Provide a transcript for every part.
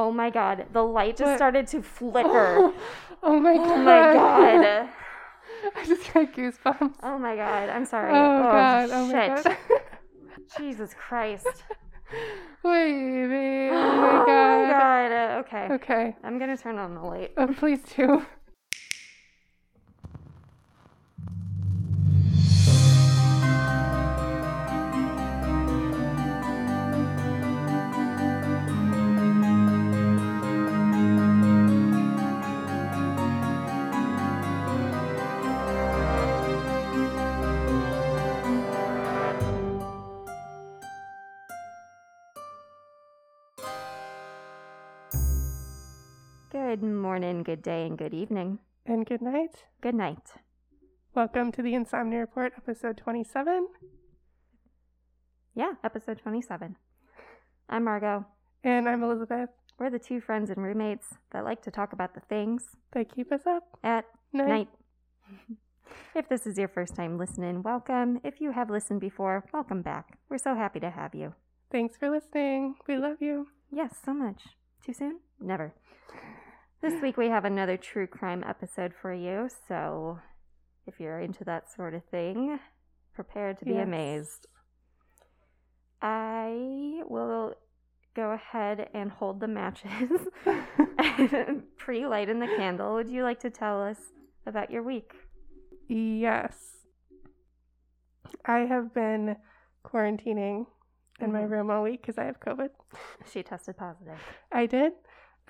Oh my god, the light just What? started to flicker. Oh my god. oh my god. I just got goosebumps. Oh my god, I'm sorry. Oh, god. Oh shit. my god. Jesus Christ. Wavy. Oh Oh my god. god. Uh, Okay. Okay. I'm gonna turn on the light. Oh, please do. Good morning, good day, and good evening. And good night. Good night. Welcome to the Insomnia Report, episode 27. Yeah, episode 27. I'm Margot. And I'm Elizabeth. We're the two friends and roommates that like to talk about the things They keep us up. at Night. night. if this is your first time listening, welcome. If you have listened before, welcome back. We're so happy to have you. Thanks for listening. We love you. Yes, so much. Too soon? Never. This week we have another true crime episode for you, so if you're into that sort of thing, prepare to be Yes. amazed. I will go ahead and hold the matches and pre lighten the candle. Would you like to tell us about your week? Yes. I have been quarantining in my Mhm. room all week because I have COVID. She tested positive. I did.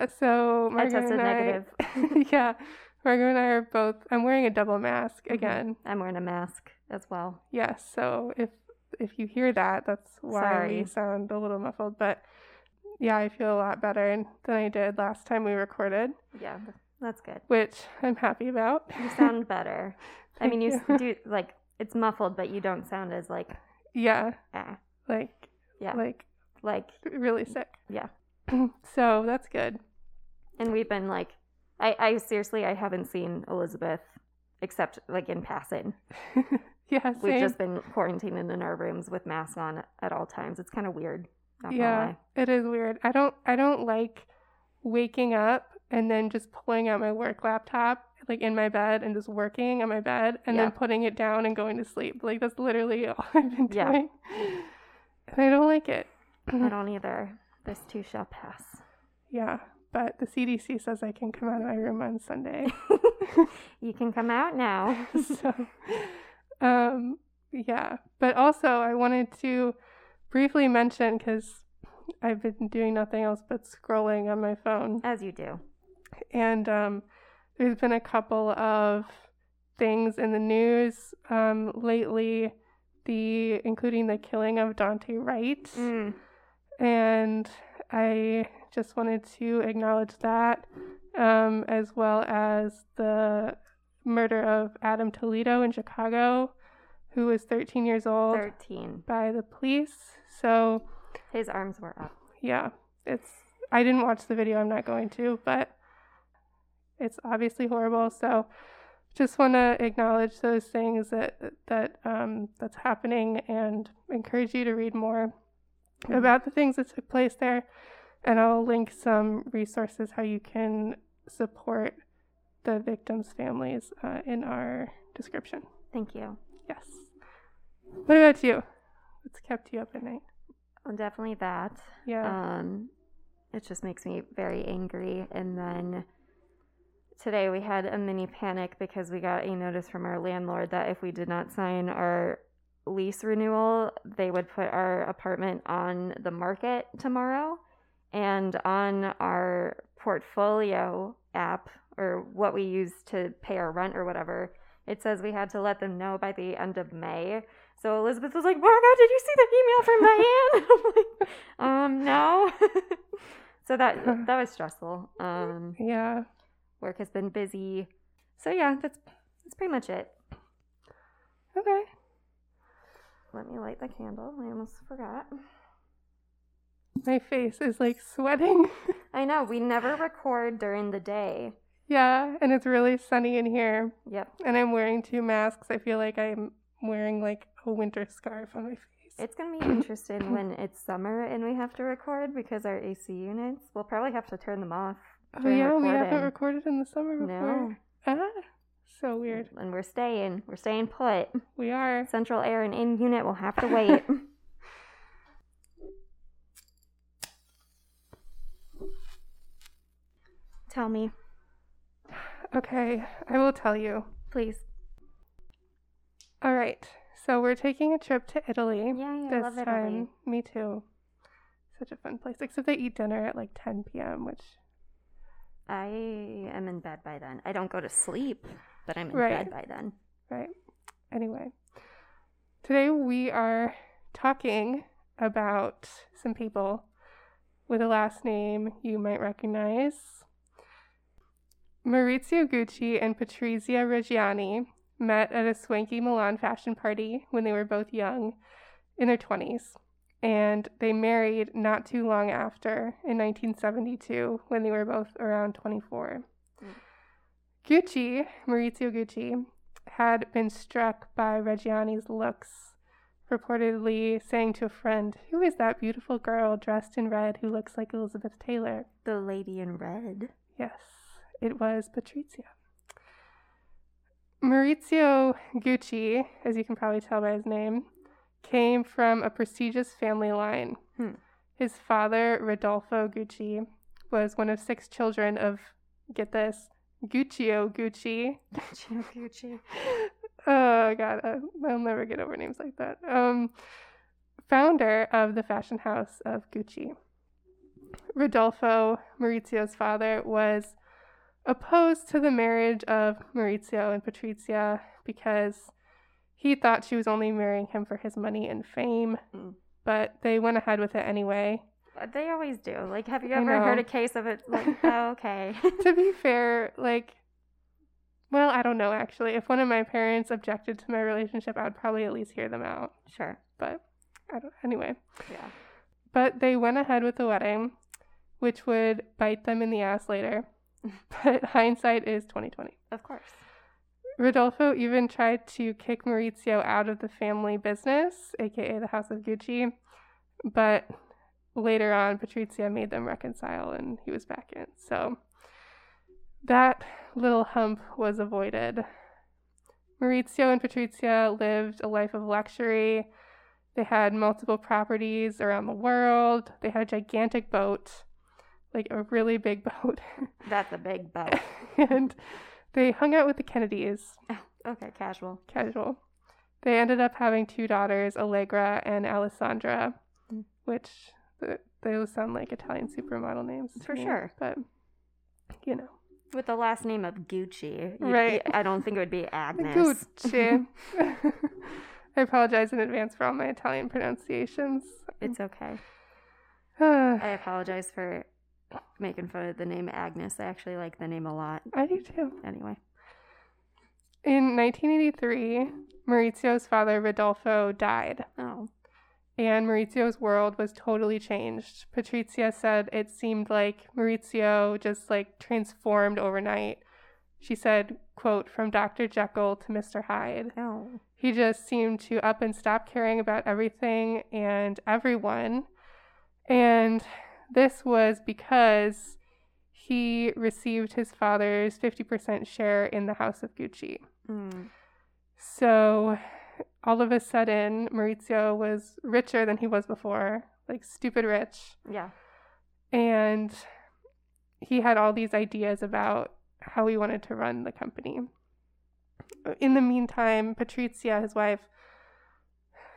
So Margot tested and I, negative. yeah, Margot and I are both. I'm wearing a double mask Mhm. again. I'm wearing a mask as well. Yes. So if if you hear that, that's why Sorry. we sound a little muffled. But yeah, I feel a lot better than I did last time we recorded, Yeah, that's good. which I'm happy about. You sound better. I mean, you, s do like it's muffled, but you don't sound as like yeah, ah, like yeah, like like really sick. yeah. so that's good. And we've been like, I, I seriously, I haven't seen Elizabeth except like in passing. yeah, same. We've just been quarantining in our rooms with masks on at all times. It's kind of weird. Not yeah, it is weird. I don't I don't like waking up and then just pulling out my work laptop like in my bed and just working on my bed and Yeah. then putting it down and going to sleep. Like that's literally all I've been Yeah. doing. And I don't like it. I don't either. This too shall pass. Yeah, but the CDC says I can come out of my room on Sunday. you can come out now. so um yeah, but also I wanted to briefly mention cuz I've been doing nothing else but scrolling on my phone. As you do. and um, there's been a couple of things in the news um, lately, the including the killing of Daunte Wright, Mm. and I just wanted to acknowledge that, um, as well as the murder of Adam Toledo in Chicago, who was 13 years old 13. by the police. So His arms were up. yeah, it's. I didn't watch the video. I'm not going to, but it's obviously horrible. So, just want to acknowledge those things that that um, that's happening and encourage you to read more. About the things that took place there. And I'll link some resources how you can support the victims' families uh, in our description. Thank you. Yes. What about you? What's kept you up at night? Well, definitely that. Yeah. Um, it just makes me very angry. And then today we had a mini panic because we got a notice from our landlord that if we did not sign our lease renewal, they would put our apartment on the market tomorrow. And on our portfolio app, or what we use to pay our rent or whatever, it says we had to let them know by the end of May. So Elizabeth was like, Margot, did you see the email from Diane? I'm like, um, no. so that that was stressful. Um, yeah. work has been busy. So yeah, that's that's pretty much it. Okay. Let me light the candle. I almost forgot. My face is like sweating. I know we never record during the day. yeah, and it's really sunny in here. Yep. And I'm wearing two masks. I feel like I'm wearing like a winter scarf on my face. It's gonna be interesting when it's summer and we have to record because our AC units. We'll probably have to turn them off. Oh yeah, we haven't recorded in the summer before. No, Ah, so weird. and we're staying. We're staying put. We are. Central air and in unit will have to wait. Tell me, Okay, I will tell you. please. All right. So we're taking a trip to Italy Yeah, yeah, I this love Italy. Me too. Such a fun place. Except they eat dinner at like 10 p.m., which I am in bed by then. I don't go to sleep, but I'm in Right. bed by then. Right. Anyway, today we are talking about some people with a last name you might recognize. Maurizio Gucci and Patrizia Reggiani met at a swanky Milan fashion party when they were both young, in their 20s, and they married not too long after, in 1972, when they were both around 24. Gucci, Maurizio Gucci, had been struck by Reggiani's looks, reportedly saying to a friend, Who is that beautiful girl dressed in red who looks like Elizabeth Taylor? The lady in red. Yes, it was Patrizia. Maurizio Gucci, as you can probably tell by his name, came from a prestigious family line. Hmm. His father, Rodolfo Gucci, was one of six children of, get this, Guccio Gucci, Guccio Gucci. oh god, I- I'll never get over names like that. Um, founder of the fashion house of Gucci. Rodolfo, Maurizio's father, was opposed to the marriage of Maurizio and Patrizia because he thought she was only marrying him for his money and fame, Mm. but they went ahead with it anyway. Uh, They always do. Like, have you ever heard a case of it? Like, oh, okay. to be fair, like, well, I don't know actually. If one of my parents objected to my relationship, I would probably at least hear them out. sure. But I don't. Anyway, Yeah. but they went ahead with the wedding, which would bite them in the ass later. but hindsight is twenty twenty. Of course. Rodolfo even tried to kick Maurizio out of the family business, aka the House of Gucci, but later on, Patrizia made them reconcile and he was back in. So that little hump was avoided. Maurizio and Patrizia lived a life of luxury. They had multiple properties around the world. They had a gigantic boat, like a really big boat. That's a big boat. and they hung out with the Kennedys Okay, casual. casual. They ended up having two daughters, Allegra and Alessandra, Mm. which those sound like Italian supermodel names. For me, sure. But, you know. With the last name of Gucci. Right. I don't think it would be Agnes. Gucci. I apologize in advance for all my Italian pronunciations. It's okay. I I apologize for making fun of the name Agnes. I actually like the name a lot. I do too. Anyway. In 1983, Maurizio's father, Rodolfo, died. Oh. And Maurizio's world was totally changed. Patrizia said it seemed like Maurizio just like transformed overnight. She said, quote, from Dr. Jekyll to Mr. Hyde. Oh. He just seemed to up and stop caring about everything and everyone. And this was because he received his father's 50% share in the House of Gucci. Mm. So all of a sudden, Maurizio was richer than he was before, like stupid rich. Yeah. And he had all these ideas about how he wanted to run the company. In the meantime, Patrizia, his wife,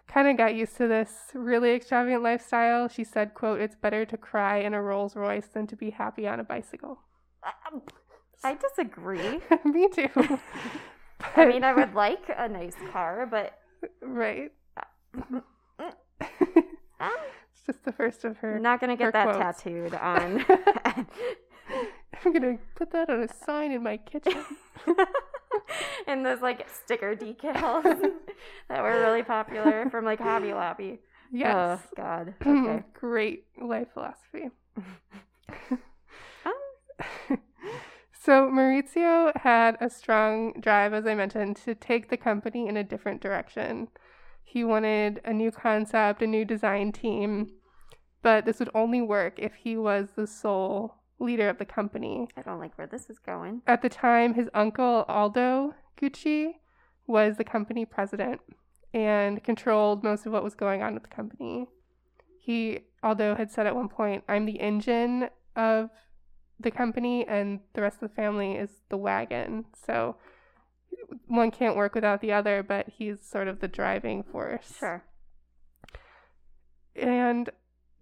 kind of got used to this really extravagant lifestyle. She said, quote, it's better to cry in a Rolls Royce than to be happy on a bicycle. Um, I disagree. Me too. I mean, I would like a nice car, but right. It's just the first of her. Not gonna get that quotes. tattooed on. I'm gonna put that on a sign in my kitchen. and those like sticker decals that were really popular from like Hobby Lobby. Yes. Oh God. Okay. Great life philosophy. Um, So Maurizio had a strong drive, as I mentioned, to take the company in a different direction. He wanted a new concept, a new design team, but this would only work if he was the sole leader of the company. I don't like where this is going. At the time, his uncle Aldo Gucci was the company president and controlled most of what was going on with the company. He, Aldo, had said at one point, I'm the engine of the company, and the rest of the family is the wagon. So one can't work without the other, but he's sort of the driving force. Sure. And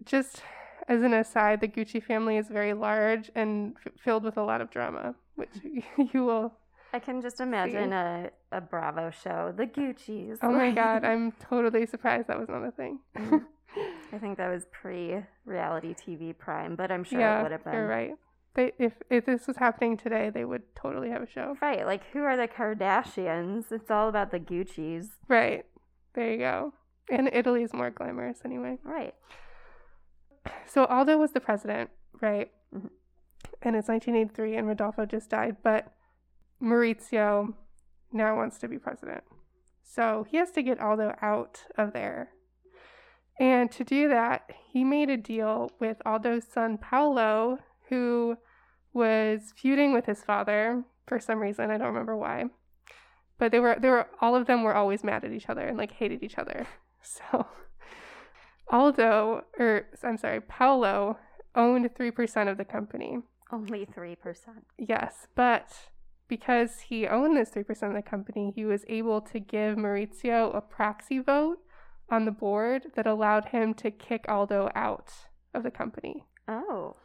just as an aside, the Gucci family is very large and f- filled with a lot of drama, which you will. I can just imagine a, a Bravo show, the Gucci's. Oh my god, I'm totally surprised that was not a thing. Mhm. I think that was pre reality TV prime, but I'm sure it would have been. you're right. They, if if this was happening today, they would totally have a show. Right, like who are the Kardashians? It's all about the Gucci's. Right. There you go. And Italy's more glamorous anyway. Right. So Aldo was the president, right? Mhm. And it's 1983, and Rodolfo just died, but Maurizio now wants to be president. So he has to get Aldo out of there. And to do that, he made a deal with Aldo's son Paolo, who was feuding with his father for some reason. I don't remember why. But they were they were all of them were always mad at each other and like hated each other. So Aldo, or I'm sorry, Paolo owned 3% of the company. Only 3%. Yes, but because he owned this 3% of the company, he was able to give Maurizio a proxy vote on the board that allowed him to kick Aldo out of the company. Oh.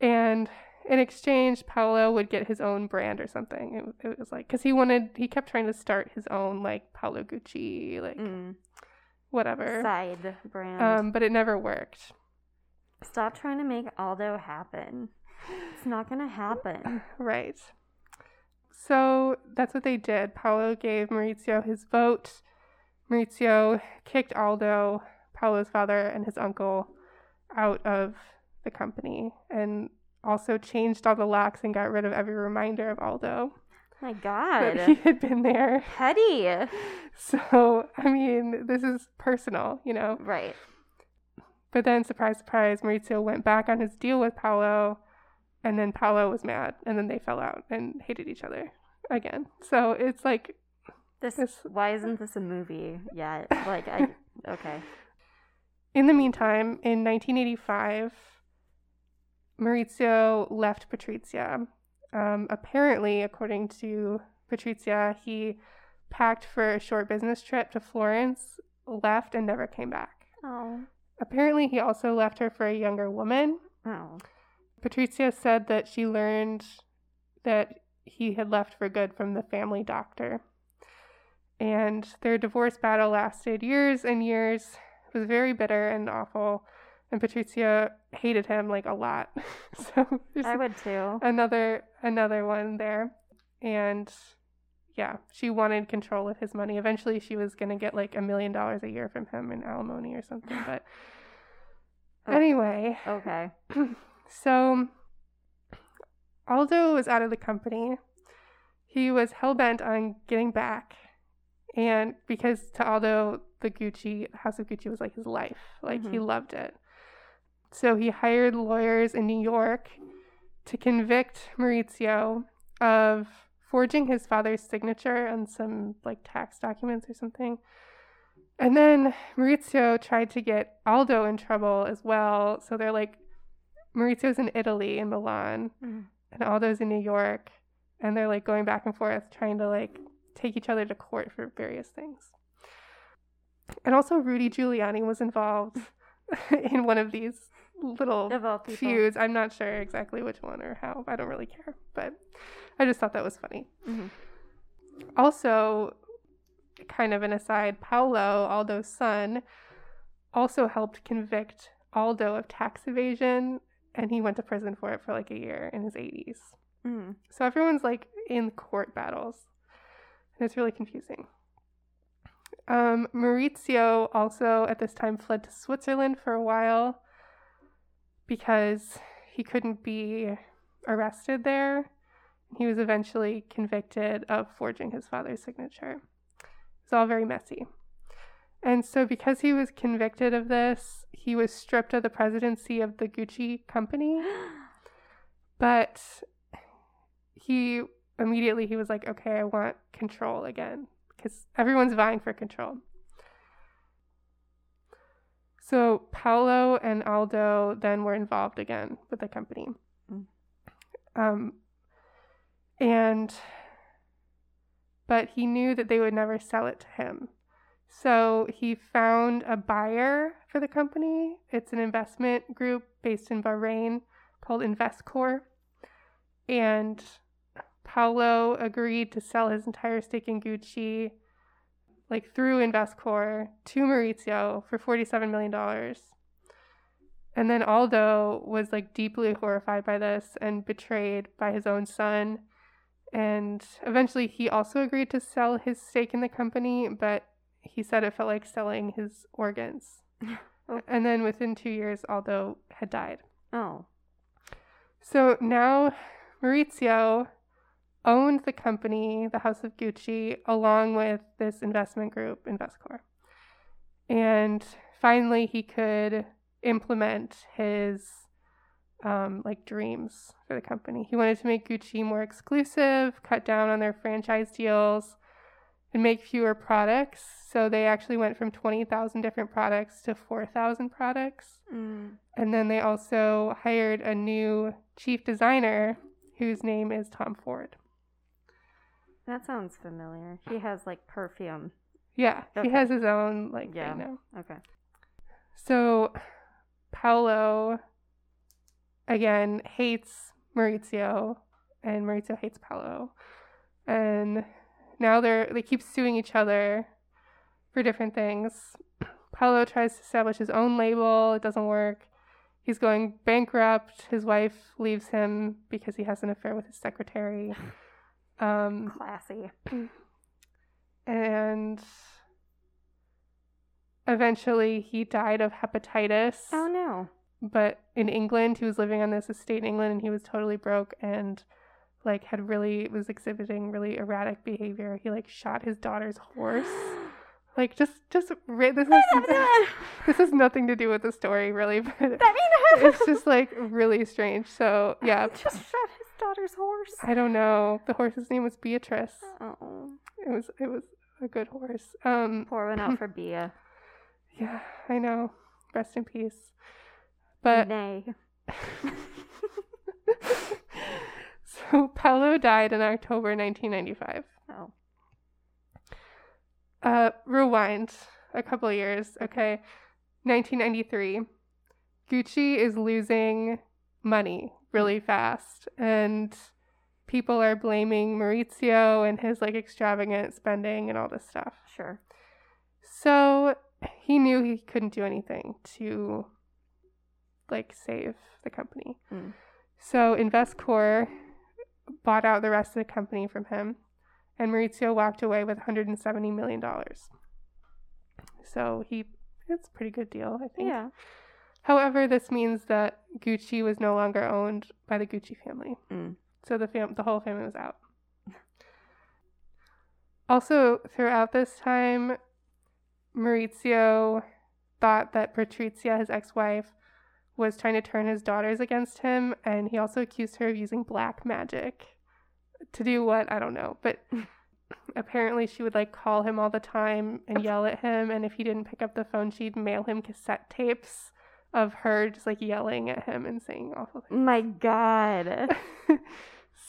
And in exchange, Paolo would get his own brand or something. It, it was like, because he wanted, he kept trying to start his own, like, Paolo Gucci, like, Mm. whatever. Side brand. Um, but it never worked. Stop trying to make Aldo happen. It's not going to happen. Right. So that's what they did. Paolo gave Maurizio his vote. Maurizio kicked Aldo, Paolo's father, and his uncle out of the company and also changed all the locks and got rid of every reminder of Aldo My God. that he had been there. Petty. So, I mean, this is personal, you know. Right. But then, surprise, surprise, Maurizio went back on his deal with Paolo, and then Paolo was mad, and then they fell out and hated each other again. So it's like, This, This- why isn't this a movie yet? Like I okay. in the meantime, in 1985, Maurizio left Patrizia. Um, apparently, according to Patrizia, he packed for a short business trip to Florence, left, and never came back. Oh. Apparently, he also left her for a younger woman, Oh. Patricia said that she learned that he had left for good from the family doctor. And their divorce battle lasted years and years. It was very bitter and awful. And Patricia hated him like a lot. so I would too. another another one there. And yeah, she wanted control of his money. Eventually she was gonna get like a million dollars a year from him in alimony or something. But Oh. anyway. Okay. So Aldo was out of the company. He was hell bent on getting back. And because to Aldo, the Gucci, House of Gucci was like his life. Like he Mhm. loved it. So he hired lawyers in New York to convict Maurizio of forging his father's signature on some like tax documents or something. And then Maurizio tried to get Aldo in trouble as well. So they're like, Maurizio's in Italy, in Milan, Mm. and Aldo's in New York. And they're like going back and forth, trying to like take each other to court for various things. And also, Rudy Giuliani was involved in one of these little Of all people. feuds. I'm not sure exactly which one or how. I don't really care, but I just thought that was funny. Mhm. Also, kind of an aside, Paolo, Aldo's son, also helped convict Aldo of tax evasion, and he went to prison for it for like a year in his 80s. Mm. So everyone's like in court battles, and it's really confusing. Um, Maurizio also at this time fled to Switzerland for a while because he couldn't be arrested there. He was eventually convicted of forging his father's signature. It's all very messy. And so, because he was convicted of this, he was stripped of the presidency of the Gucci company. But he immediately he was like, "Okay, I want control again because everyone's vying for control." So Paolo and Aldo then were involved again with the company. Mm. Um, and but he knew that they would never sell it to him. So he found a buyer for the company. It's an investment group based in Bahrain called Investcorp. And Paolo agreed to sell his entire stake in Gucci, like through Investcorp, to Maurizio for $47 million. And then Aldo was like deeply horrified by this and betrayed by his own son. And eventually he also agreed to sell his stake in the company, but he said it felt like selling his organs. Oh. And then within two years, Aldo had died. Oh. So now Maurizio owned the company, the House of Gucci, along with this investment group, Investcorp. And finally, he could implement his um, like dreams for the company. He wanted to make Gucci more exclusive, cut down on their franchise deals, and make fewer products. So they actually went from 20,000 different products to 4,000 products. Mm. And then they also hired a new chief designer whose name is Tom Ford. That sounds familiar. He has like perfume. Yeah, Okay. he has his own like Yeah. thing now. Okay. So Paolo again hates Maurizio and Maurizio hates Paolo. And now they're they keep suing each other for different things. Paolo tries to establish his own label, it doesn't work. He's going bankrupt. His wife leaves him because he has an affair with his secretary. Um, Classy. and eventually he died of hepatitis. Oh no. But in England, he was living on this estate in England and he was totally broke and like had really was exhibiting really erratic behavior. He like shot his daughter's horse. Like just just this is this has nothing to do with the story really, but it's just like really strange. So yeah, just shot daughter's horse. I don't know. The horse's name was Beatrice. Oh, It was it was a good horse. Um pour one out for Bia. yeah, I know. Rest in peace. But Nay. so Paolo died in October 1995. Oh. Uh rewind a couple of years, okay. 1993. Gucci is losing money really fast and people are blaming Maurizio and his like extravagant spending and all this stuff. Sure. So he knew he couldn't do anything to like save the company. Mm. So Investcorp bought out the rest of the company from him, and Maurizio walked away with 170 million dollars. So he, it's a pretty good deal, I think. Yeah. However, this means that Gucci was no longer owned by the Gucci family. Mm. So the fam- the whole family was out. Also, throughout this time, Maurizio thought that Patrizia, his ex-wife, was trying to turn his daughters against him, and he also accused her of using black magic to do what I don't know, but apparently she would like call him all the time and yell at him, and if he didn't pick up the phone, she'd mail him cassette tapes of her just like yelling at him and saying awful things. My God.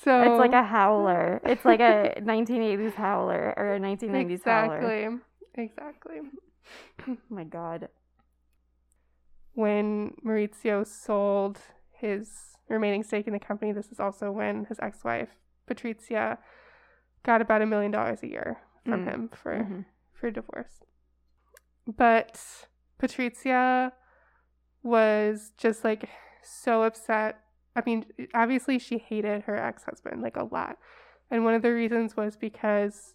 so It's like a howler. It's like a 1980s howler or a 1990s howler. exactly, exactly. My God. When Maurizio sold his remaining stake in the company, this is also when his ex-wife Patrizia got about a million dollars a year from Mm. him for Mhm. for divorce. But Patrizia was just like so upset. I mean, obviously she hated her ex-husband like a lot. And one of the reasons was because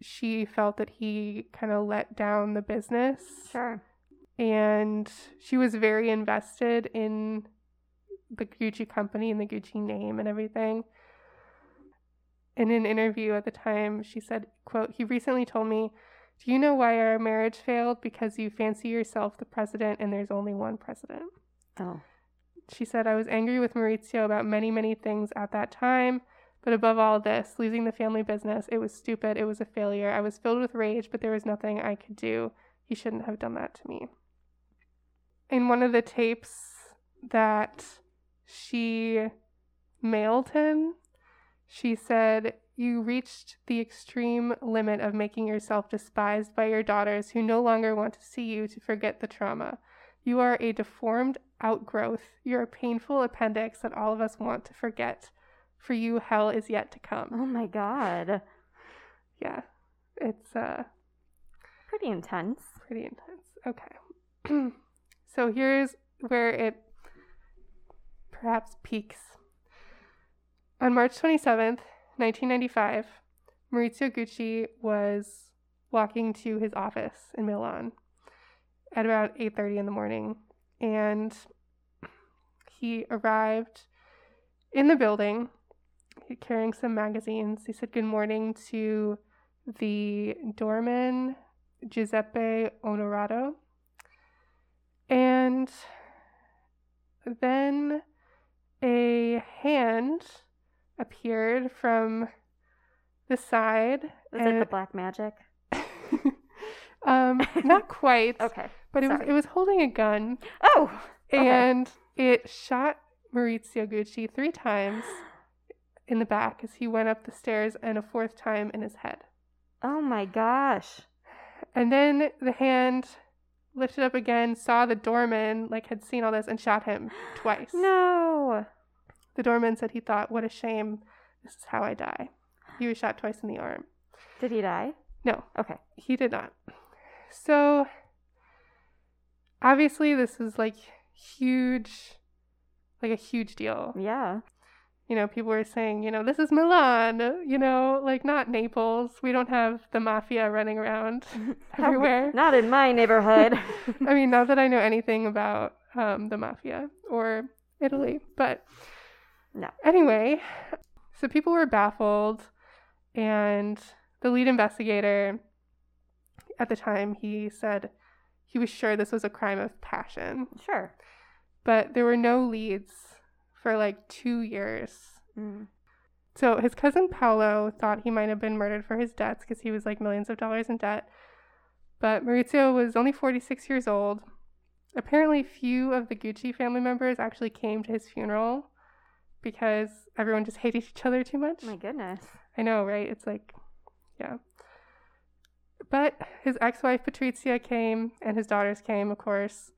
she felt that he kind of let down the business Sure. and she was very invested in the Gucci company and the Gucci name and everything. In an interview at the time, she said, quote, he recently told me Do you know why our marriage failed? Because you fancy yourself the president and there's only one president. Oh. She said, I was angry with Maurizio about many, many things at that time, but above all this, losing the family business, it was stupid. It was a failure. I was filled with rage, but there was nothing I could do. He shouldn't have done that to me. In one of the tapes that she mailed him, she said, You reached the extreme limit of making yourself despised by your daughters who no longer want to see you to forget the trauma. You are a deformed outgrowth. You're a painful appendix that all of us want to forget. For you, hell is yet to come. Oh my god. Yeah, it's uh, Pretty intense. pretty intense. Okay. so here's where it perhaps peaks. On March 27th, 1995, Maurizio Gucci was walking to his office in Milan at about 8:30 in the morning and he arrived in the building carrying some magazines. He said good morning to the doorman Giuseppe Onorato. And then a hand appeared from the side. Was it the black magic? um, not quite, Okay. but it was it was holding a gun, Oh. Okay. and it shot Maurizio Gucci three times in the back as he went up the stairs, and a fourth time in his head. Oh my gosh. And then the hand lifted up again, saw the doorman, like had seen all this, and shot him twice. No. The doorman said he thought, What a shame. This is how I die. He was shot twice in the arm. Did he die? No, Okay. he did not. So, obviously, this is like huge, like a huge deal. Yeah. You know, people were saying, you know, this is Milan, you know, like not Naples. We don't have the mafia running around everywhere. Not in my neighborhood. I mean, not that I know anything about um, the mafia or Italy, but No. Anyway, so people were baffled, and the lead investigator at the time he said he was sure this was a crime of passion, sure. but there were no leads for like two years. Mm. So his cousin Paolo thought he might have been murdered for his debts because he was like millions of dollars in debt. But Maurizio was only 46 years old. Apparently, few of the Gucci family members actually came to his funeral because everyone just hated each other too much. My goodness. I know, right? It's like, yeah. But his ex wife Patrizia came, and his daughters came, of course.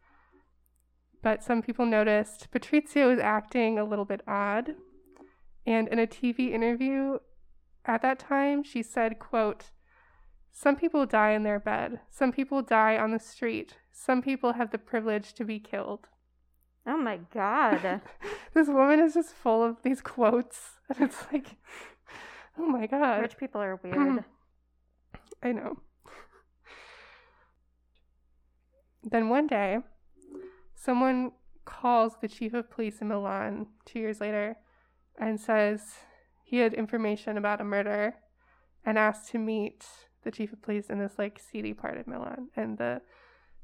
But some people noticed Patrizia was acting a little bit odd. And in a TV interview at that time, she said, quote, Some people die in their bed. Some people die on the street. Some people have the privilege to be killed. Oh my god. this woman is just full of these quotes. And it's like, oh my God. Rich people are weird. I know. Then one day, someone calls the chief of police in Milan two years later and says he had information about a murder and asked to meet the chief of police in this like seedy part of Milan. And the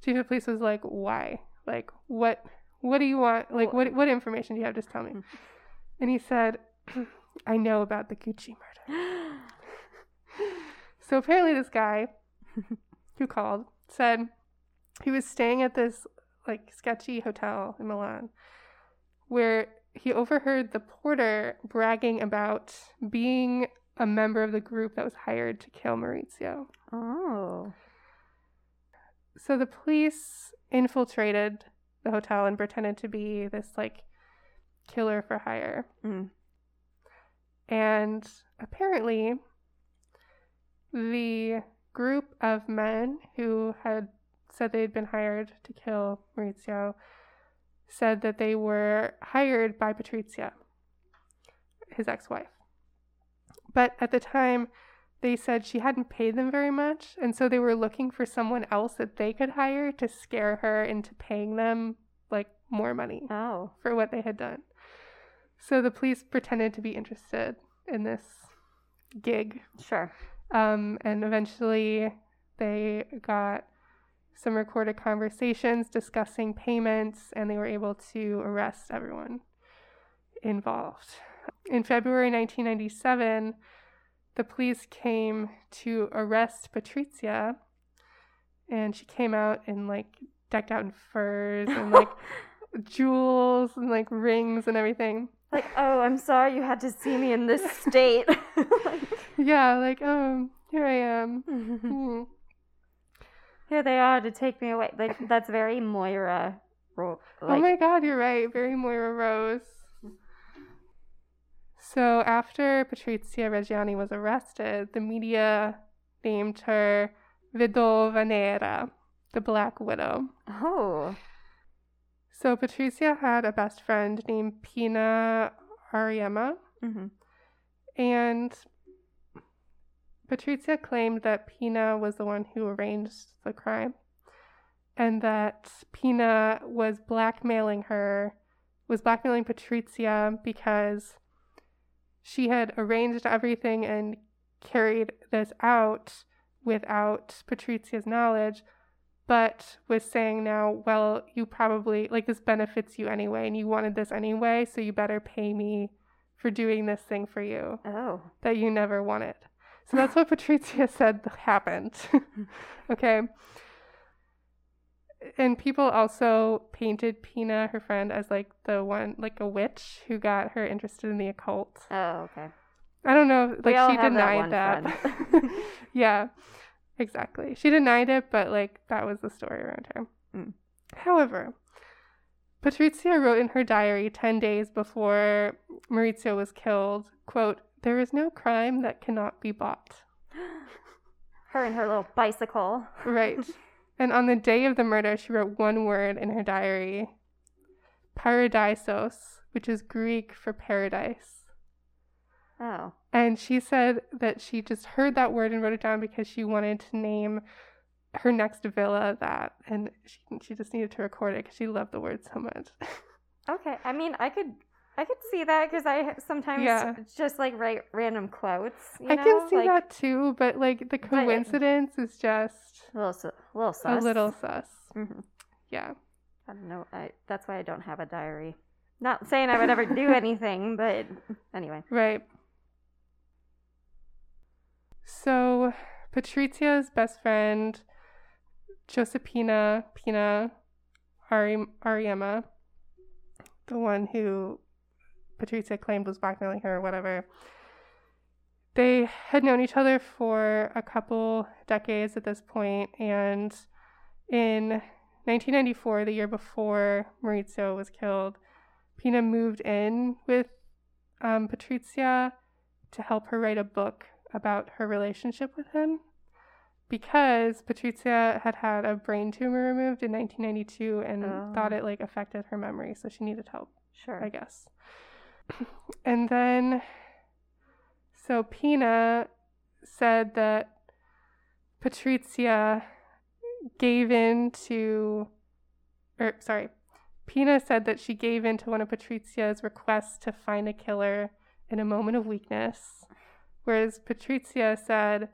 chief of police was like, "Why? Like, what? What do you want? Like, what? What information do you have? Just tell me." Mm. And he said, "I know about the Gucci murder." So apparently, this guy who called said he was staying at this like sketchy hotel in Milan where he overheard the porter bragging about being a member of the group that was hired to kill Maurizio. oh. So the police infiltrated the hotel and pretended to be this like killer for hire. Mm. And apparently, the group of men who had said they'd been hired to kill Maurizio said that they were hired by Patrizia, his ex wife. But at the time, they said she hadn't paid them very much, and so they were looking for someone else that they could hire to scare her into paying them like more money Oh. for what they had done. So the police pretended to be interested in this gig. Sure. Um, and eventually they got some recorded conversations discussing payments, and they were able to arrest everyone involved. In February 1997, the police came to arrest Patrizia, and she came out in like decked out in furs and like jewels and like rings and everything. Like, oh, I'm sorry you had to see me in this state. like, Yeah, like, oh, here I am. Hmm. Here they are to take me away. Like that's very Moira. Ro- like, oh my god, you're right. Very Moira Rose. So after Patrizia Reggiani was arrested, the media named her Vedova Nera, the Black Widow. oh, So Patrizia had a best friend named Pina Auriemma, hmm and Patrizia claimed that Pina was the one who arranged the crime and that Pina was blackmailing her, was blackmailing Patrizia because she had arranged everything and carried this out without Patrizia's knowledge, but was saying now, well, you probably, like, this benefits you anyway, and you wanted this anyway, so you better pay me for doing this thing for you oh, that you never wanted. So that's what Patrizia said happened. okay. And people also painted Pina, her friend, as like the one, like a witch who got her interested in the occult. oh, okay. I don't know, like she that denied one that. yeah, exactly. She denied it, but like that was the story around her. Mm. However, Patrizia wrote in her diary 10 days before Maurizio was killed, quote, there is no crime that cannot be bought. Her and her little bicycle. Right. and on the day of the murder, she wrote one word in her diary paradisos, which is Greek for paradise. Oh, And she said that she just heard that word and wrote it down because she wanted to name her next villa that. And she, she just needed to record it because she loved the word so much. okay. I mean, I could, I could see that because I sometimes Yeah. just like write random quotes. You I know? can see like, that too, but like the coincidence is just A little, su- a little a sus. little sus. Mhm. Yeah. I don't know. I, that's why I don't have a diary. Not saying I would ever do anything, but anyway. Right. So, Patrizia's best friend, Josepina Pina Ari- Auriemma, the one who Patrizia claimed was blackmailing her or whatever, they had known each other for a couple decades at this point, and in 1994, the year before Maurizio was killed, Pina moved in with um, Patrizia to help her write a book about her relationship with him because Patrizia had had a brain tumor removed in 1992 and Oh. thought it like affected her memory, so she needed help, Sure. I guess. And then, so Pina said that Patrizia gave in to, or sorry, Pina said that she gave in to one of Patrizia's requests to find a killer in a moment of weakness, whereas Patrizia said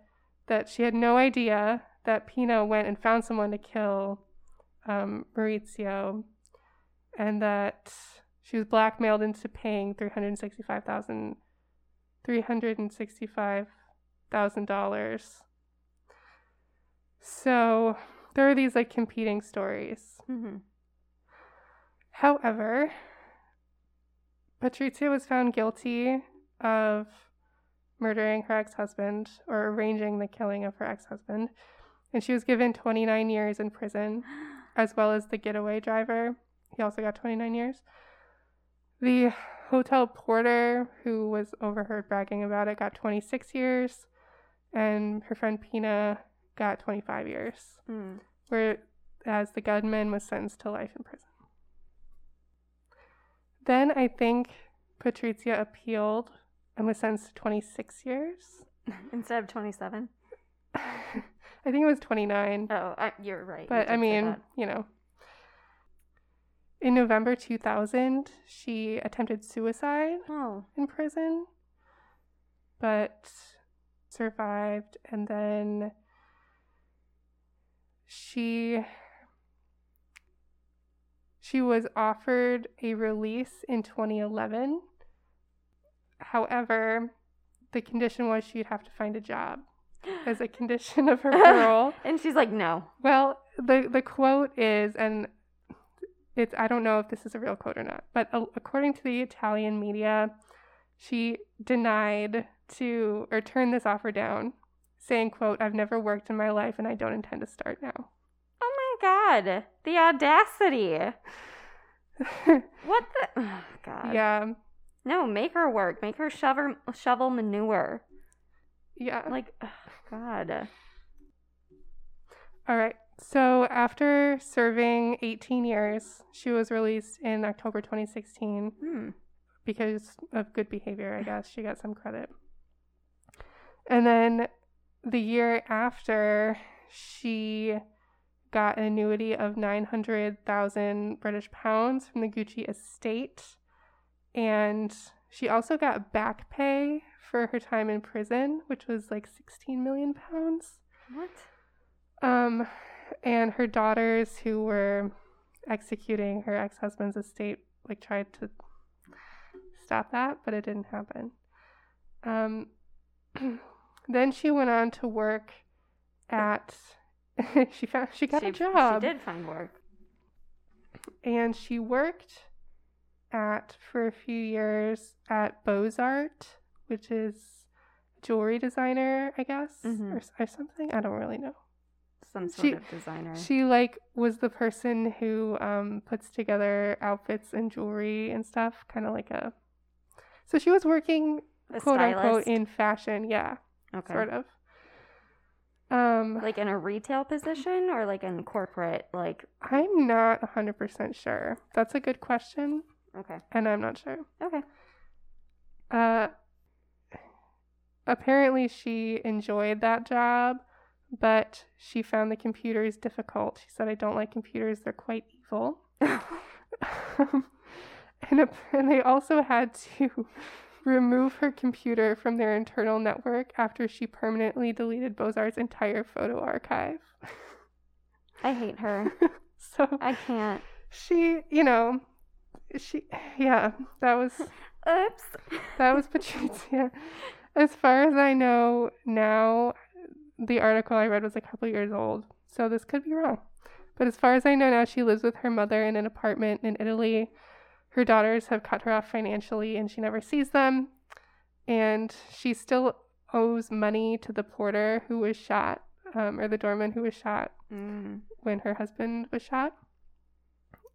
that she had no idea that Pina went and found someone to kill um, Maurizio, and that she was blackmailed into paying three hundred sixty-five thousand, three hundred and sixty-five thousand dollars. So there are these like competing stories. hmm However, Patrizia was found guilty of murdering her ex husband or arranging the killing of her ex husband, and she was given 29 years in prison, as well as the getaway driver. He also got 29 years. The hotel porter, who was overheard bragging about it, got 26 years, and her friend Pina got 25 years, Mm. whereas the gunman was sentenced to life in prison. Then I think Patrizia appealed and was sentenced to 26 years. Instead of 27. I think it was 29, Oh, I, you're right. but did I mean, you know. In November 2000, she attempted suicide Oh. in prison, but survived. And then she she was offered a release in 2011. However, the condition was she'd have to find a job as a condition of her parole. and she's like, no. Well, the the quote is, and it's I don't know if this is a real quote or not, but uh, according to the Italian media, she denied to or turned this offer down, saying, "quote I've never worked in my life, and I don't intend to start now." Oh my god, the audacity! What the? Oh, god. yeah, No, make her work. Make her shovel shovel manure. yeah. Like, oh, God. All right. So after serving 18 years, she was released in October 2016. Hmm. because of good behavior, I guess. She got some credit. And then the year after, she got an annuity of 900,000 British pounds from the Gucci estate. And she also got back pay for her time in prison, which was like 16 million pounds. What? Um, and her daughters who were executing her ex-husband's estate like tried to stop that, but it didn't happen. Um, then she went on to work at. she found she got she, a job, She did find work. and she worked at for a few years at Bozart, which is jewelry designer, I guess, Mhm. or, or something. I don't really know. Some sort She- of designer. She like was the person who um puts together outfits and jewelry and stuff, kind of like a. So she was working A quote unquote in fashion, yeah, okay. sort of. Um, Like in a retail position or like in corporate? Like, I'm not hundred percent sure. That's a good question, okay. and I'm not sure. Okay. Uh, apparently she enjoyed that job, but she found the computers difficult. She said, "I don't like computers; they're quite evil." Um, and, ap- and they also had to remove her computer from their internal network after she permanently deleted Bozart's entire photo archive. I hate her. so I can't. she, you know, she, yeah, that was Oops. that was Patrizia. As far as I know now, the article I read was a couple years old, so this could be wrong. But as far as I know now, she lives with her mother in an apartment in Italy. Her daughters have cut her off financially and she never sees them. And she still owes money to the porter who was shot, um, or the doorman who was shot Mm. when her husband was shot.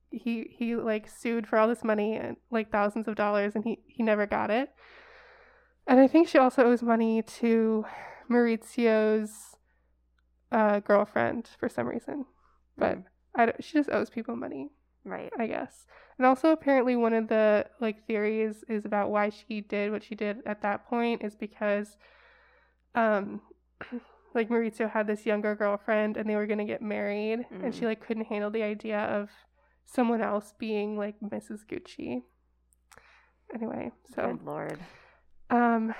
He he like sued for all this money and like thousands of dollars and he he never got it. And I think she also owes money to Maurizio's uh, girlfriend for some reason. But Mm. I don't, she just owes people money, Right. I guess. And also apparently one of the like theories is about why she did what she did at that point is because um like Maurizio had this younger girlfriend and they were going to get married and she Mm. like couldn't handle the idea of someone else being like Mrs. Gucci. Anyway, so Good lord. um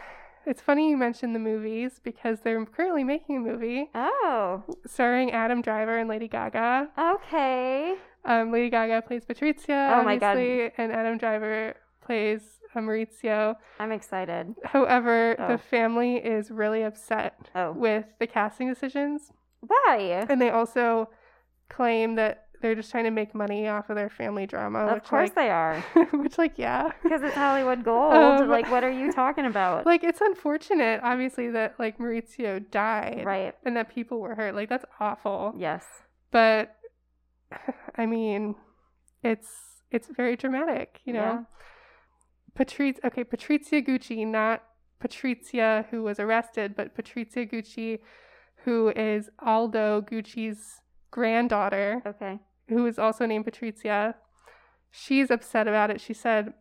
it's funny you mentioned the movies because they're currently making a movie Oh. starring Adam Driver and Lady Gaga. Okay. Um, Lady Gaga plays Patrizia, Oh my God. and Adam Driver plays uh, Maurizio. I'm excited. However, Oh. the family is really upset Oh. with the casting decisions, Why? and they also claim that they're just trying to make money off of their family drama. Of which, course like, they are. which, like, yeah, Because it's Hollywood gold. Um, like, what are you talking about? like it's unfortunate, obviously, that like Maurizio died, right. and that people were hurt. Like that's awful. Yes. But I mean, it's it's very dramatic, you know. Yeah. Patrizia, okay, Patrizia Gucci, not Patrizia who was arrested, but Patrizia Gucci, who is Aldo Gucci's granddaughter, Okay. Who is also named Patrizia. She's upset about it. She said,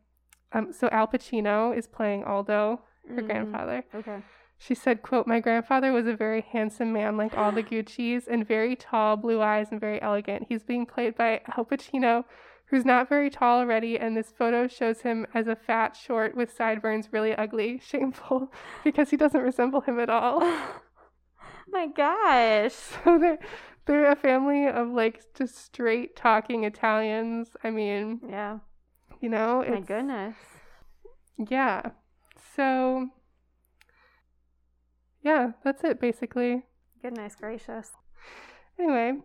um, so Al Pacino is playing Aldo, her Mm, grandfather. Okay. She said, quote, My grandfather was a very handsome man like all the Gucci's and very tall, blue eyes, and very elegant. He's being played by Al Pacino, who's not very tall already, and this photo shows him as a fat, short, with sideburns, really ugly, shameful, because he doesn't resemble him at all. My gosh. So they're they're a family of like just straight talking Italians. I mean, Yeah. you know, My goodness. yeah. So yeah, that's it basically. Goodness gracious. Anyway,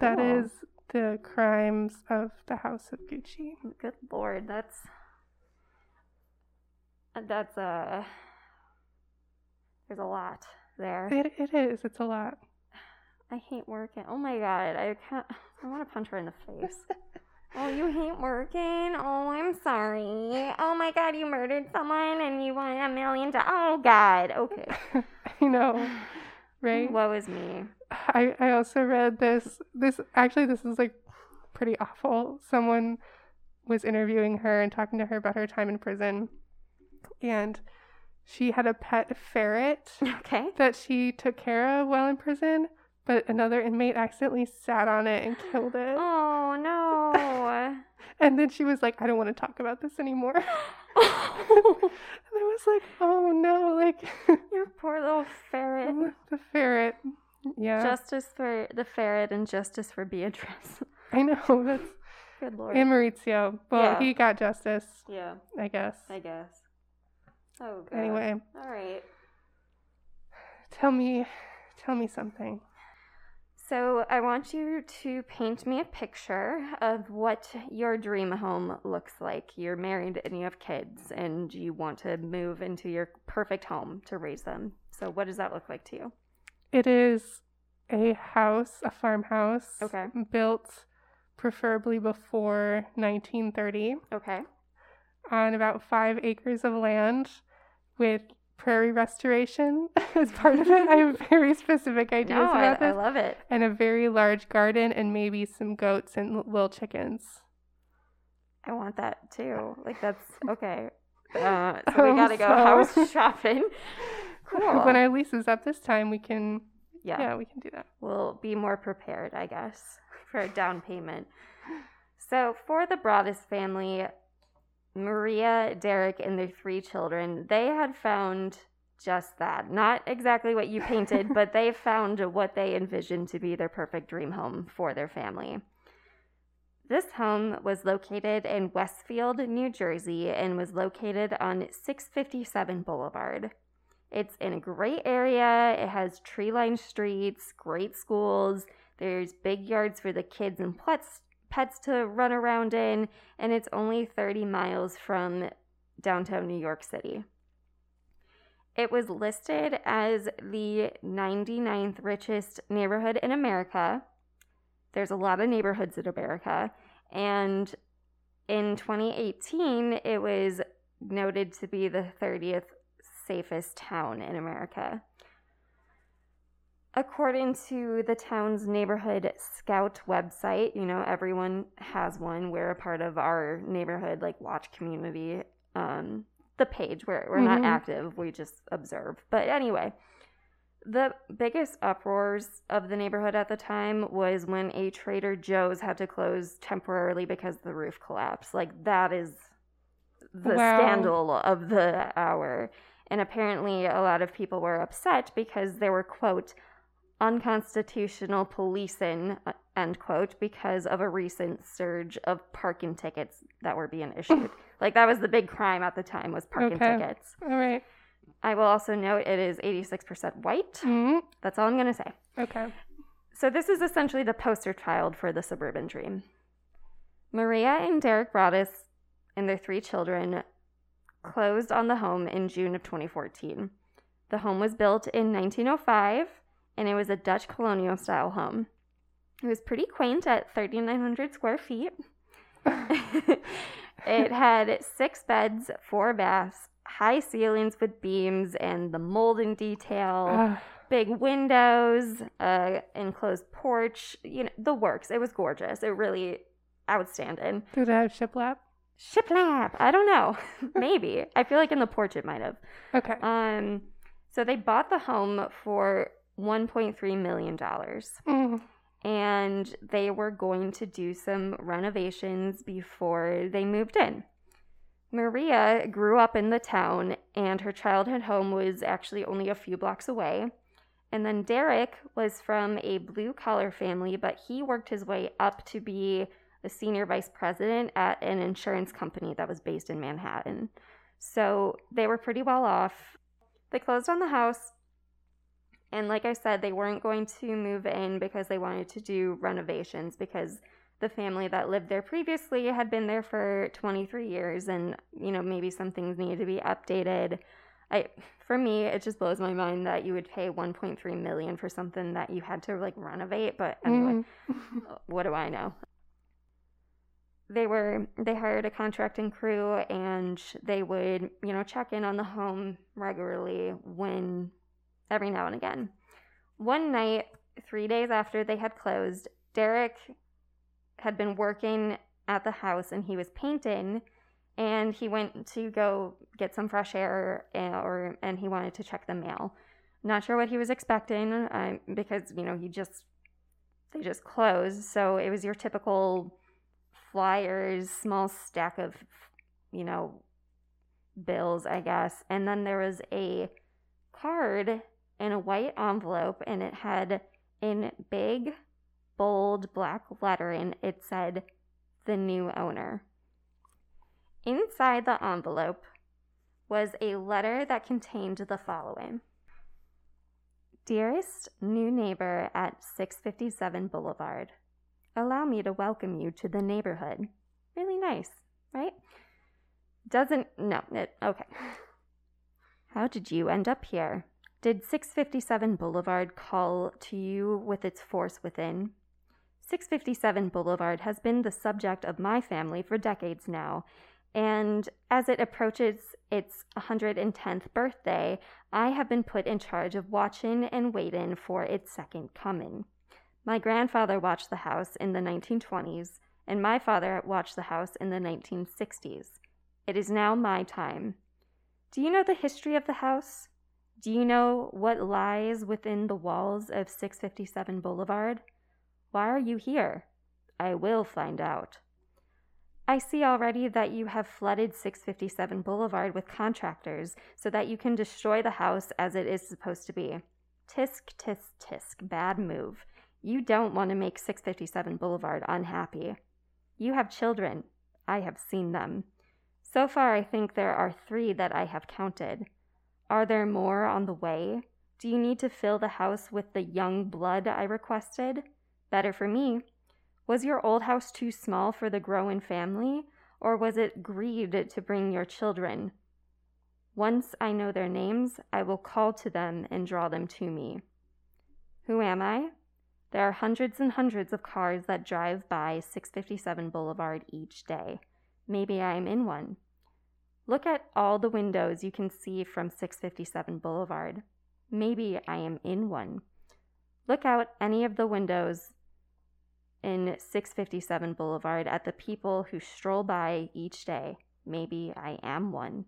that Cool. is the crimes of the House of Gucci. Good lord, that's that's uh there's a lot there. It, it is. It's a lot. I hate working. Oh my god, I can't. I want to punch her in the face. oh, you hate working? Oh, I'm sorry. Oh my god, you murdered someone and you want a million dollars. Oh god. Okay. I know, right? Woe is me. I, I also read this this actually this is like pretty awful. Someone was interviewing her and talking to her about her time in prison and she had a pet ferret Okay. that she took care of while in prison, but another inmate accidentally sat on it and killed it. Oh no. And then she was like, I don't want to talk about this anymore. and I was like, oh no, like Your poor little ferret. the ferret. Yeah. Justice for the ferret and justice for Beatrice. I know. That's Good lord. and Maurizio. Well, Yeah. he got justice, yeah, I guess. I guess. Oh god. Anyway, All right. tell me tell me something. So I want you to paint me a picture of what your dream home looks like. You're married and you have kids and you want to move into your perfect home to raise them. So what does that look like to you? It is a house, a farmhouse. Okay. Built preferably before 1930 Okay. on about five acres of land with prairie restoration as part of it. I have very specific ideas No, I, about I this. love it. and a very large garden and maybe some goats and little chickens. I want that too. Like that's okay. Uh, so we Um, gotta go house shopping. Cool. When our lease is up this time, we can, yeah. yeah, we can do that. we'll be more prepared, I guess, for a down payment. So, for the Broaddus family, Maria, Derek, and their three children, they had found just that. Not exactly what you painted, but they found what they envisioned to be their perfect dream home for their family. This home was located in Westfield, New Jersey, and was located on 657 Boulevard. It's in a great area. It has tree lined streets, great schools. There's big yards for the kids and pets, to run around in, and it's only 30 miles from downtown New York City. It was listed as the 99th richest neighborhood in America. There's a lot of neighborhoods in America. And in 2018, it was noted to be the 30th safest town in America. According to the town's neighborhood scout website, you know, everyone has one. We're a part of our neighborhood, like watch community, um, the page where we're not Mhm. active, we just observe. But anyway, the biggest uproars of the neighborhood at the time was when a Trader Joe's had to close temporarily because the roof collapsed. Like, that is the Wow. scandal of the hour. And apparently, a lot of people were upset because there were, quote, unconstitutional policing, uh, end quote, because of a recent surge of parking tickets that were being issued. like, that was the big crime at the time was parking Okay. tickets. All right. I will also note it is 86% white. Mm, That's all I'm going to say. okay. So, this is essentially the poster child for the suburban dream. Maria and Derek Broaddus and their three children closed on the home in June of 2014. The home was built in 1905 and it was a Dutch colonial style home. It was pretty quaint at 3,900 square feet. it had six beds, four baths, high ceilings with beams, and the molding detail big windows, uh, enclosed porch, you know, the works. It was gorgeous. It really outstanding. did it have shiplap? Shiplap. I don't know. Maybe. I feel like in the porch it might have. Okay. Um, so they bought the home for $1.3 million Mm, and they were going to do some renovations before they moved in. Maria grew up in the town, and her childhood home was actually only a few blocks away. And then Derek was from a blue collar family, but he worked his way up to be a senior vice president at an insurance company that was based in Manhattan. So they were pretty well off. They closed on the house. And like I said, they weren't going to move in because they wanted to do renovations because the family that lived there previously had been there for 23 years and, you know, maybe some things needed to be updated. I for me, it just blows my mind that you would pay 1.3 million for something that you had to like renovate, but anyway, mm. what do I know? they were they hired a contracting crew and they would you know check in on the home regularly when every now and again. One night three days after they had closed derek had been working at the house and he was painting and he went to go get some fresh air and, eh, or and he wanted to check the mail. Not sure what he was expecting uh, because you know he just they just closed. So it was your typical flyers, small stack of, you know, bills, I guess. And then there was a card in a white envelope, and it had in big, bold black lettering, it said, the new owner. Inside the envelope was a letter that contained the following Dearest new neighbor at 657 Boulevard. Allow me to welcome you to the neighborhood. Really nice, right? Doesn't, no, it, okay. How did you end up here? Did 657 Boulevard call to you with its force within? 657 Boulevard has been the subject of my family for decades now, and as it approaches its 110th birthday, I have been put in charge of watching and waiting for its second coming. My grandfather watched the house in the 1920s, and my father watched the house in the 1960s. It is now my time. Do you know the history of the house? Do you know what lies within the walls of 657 Boulevard? Why are you here? I will find out. I see already that you have flooded 657 Boulevard with contractors so that you can destroy the house as it is supposed to be. Tisk, tisk, tisk, bad move. You don't want to make 657 Boulevard unhappy. You have children. I have seen them. So far, I think there are three that I have counted. Are there more on the way? Do you need to fill the house with the young blood I requested? Better for me. Was your old house too small for the growing family, or was it greed to bring your children? Once I know their names, I will call to them and draw them to me. Who am I? There are hundreds and hundreds of cars that drive by 657 Boulevard each day. Maybe I am in one. Look at all the windows you can see from 657 Boulevard. Maybe I am in one. Look out any of the windows in 657 Boulevard at the people who stroll by each day. Maybe I am one.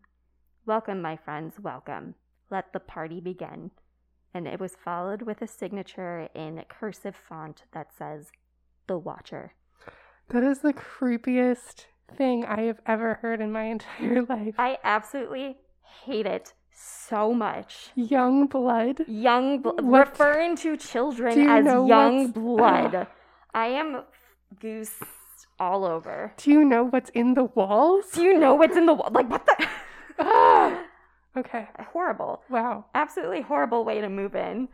Welcome, my friends, welcome. Let the party begin and it was followed with a signature in cursive font that says, The Watcher. That is the creepiest thing I have ever heard in my entire life. I absolutely hate it so much. Young blood? Young blood. Referring to children as young blood. Uh, I am goose all over. Do you know what's in the walls? Do you know what's in the wall? Like, what the? Ah! Okay. Horrible. Wow. Absolutely horrible way to move in.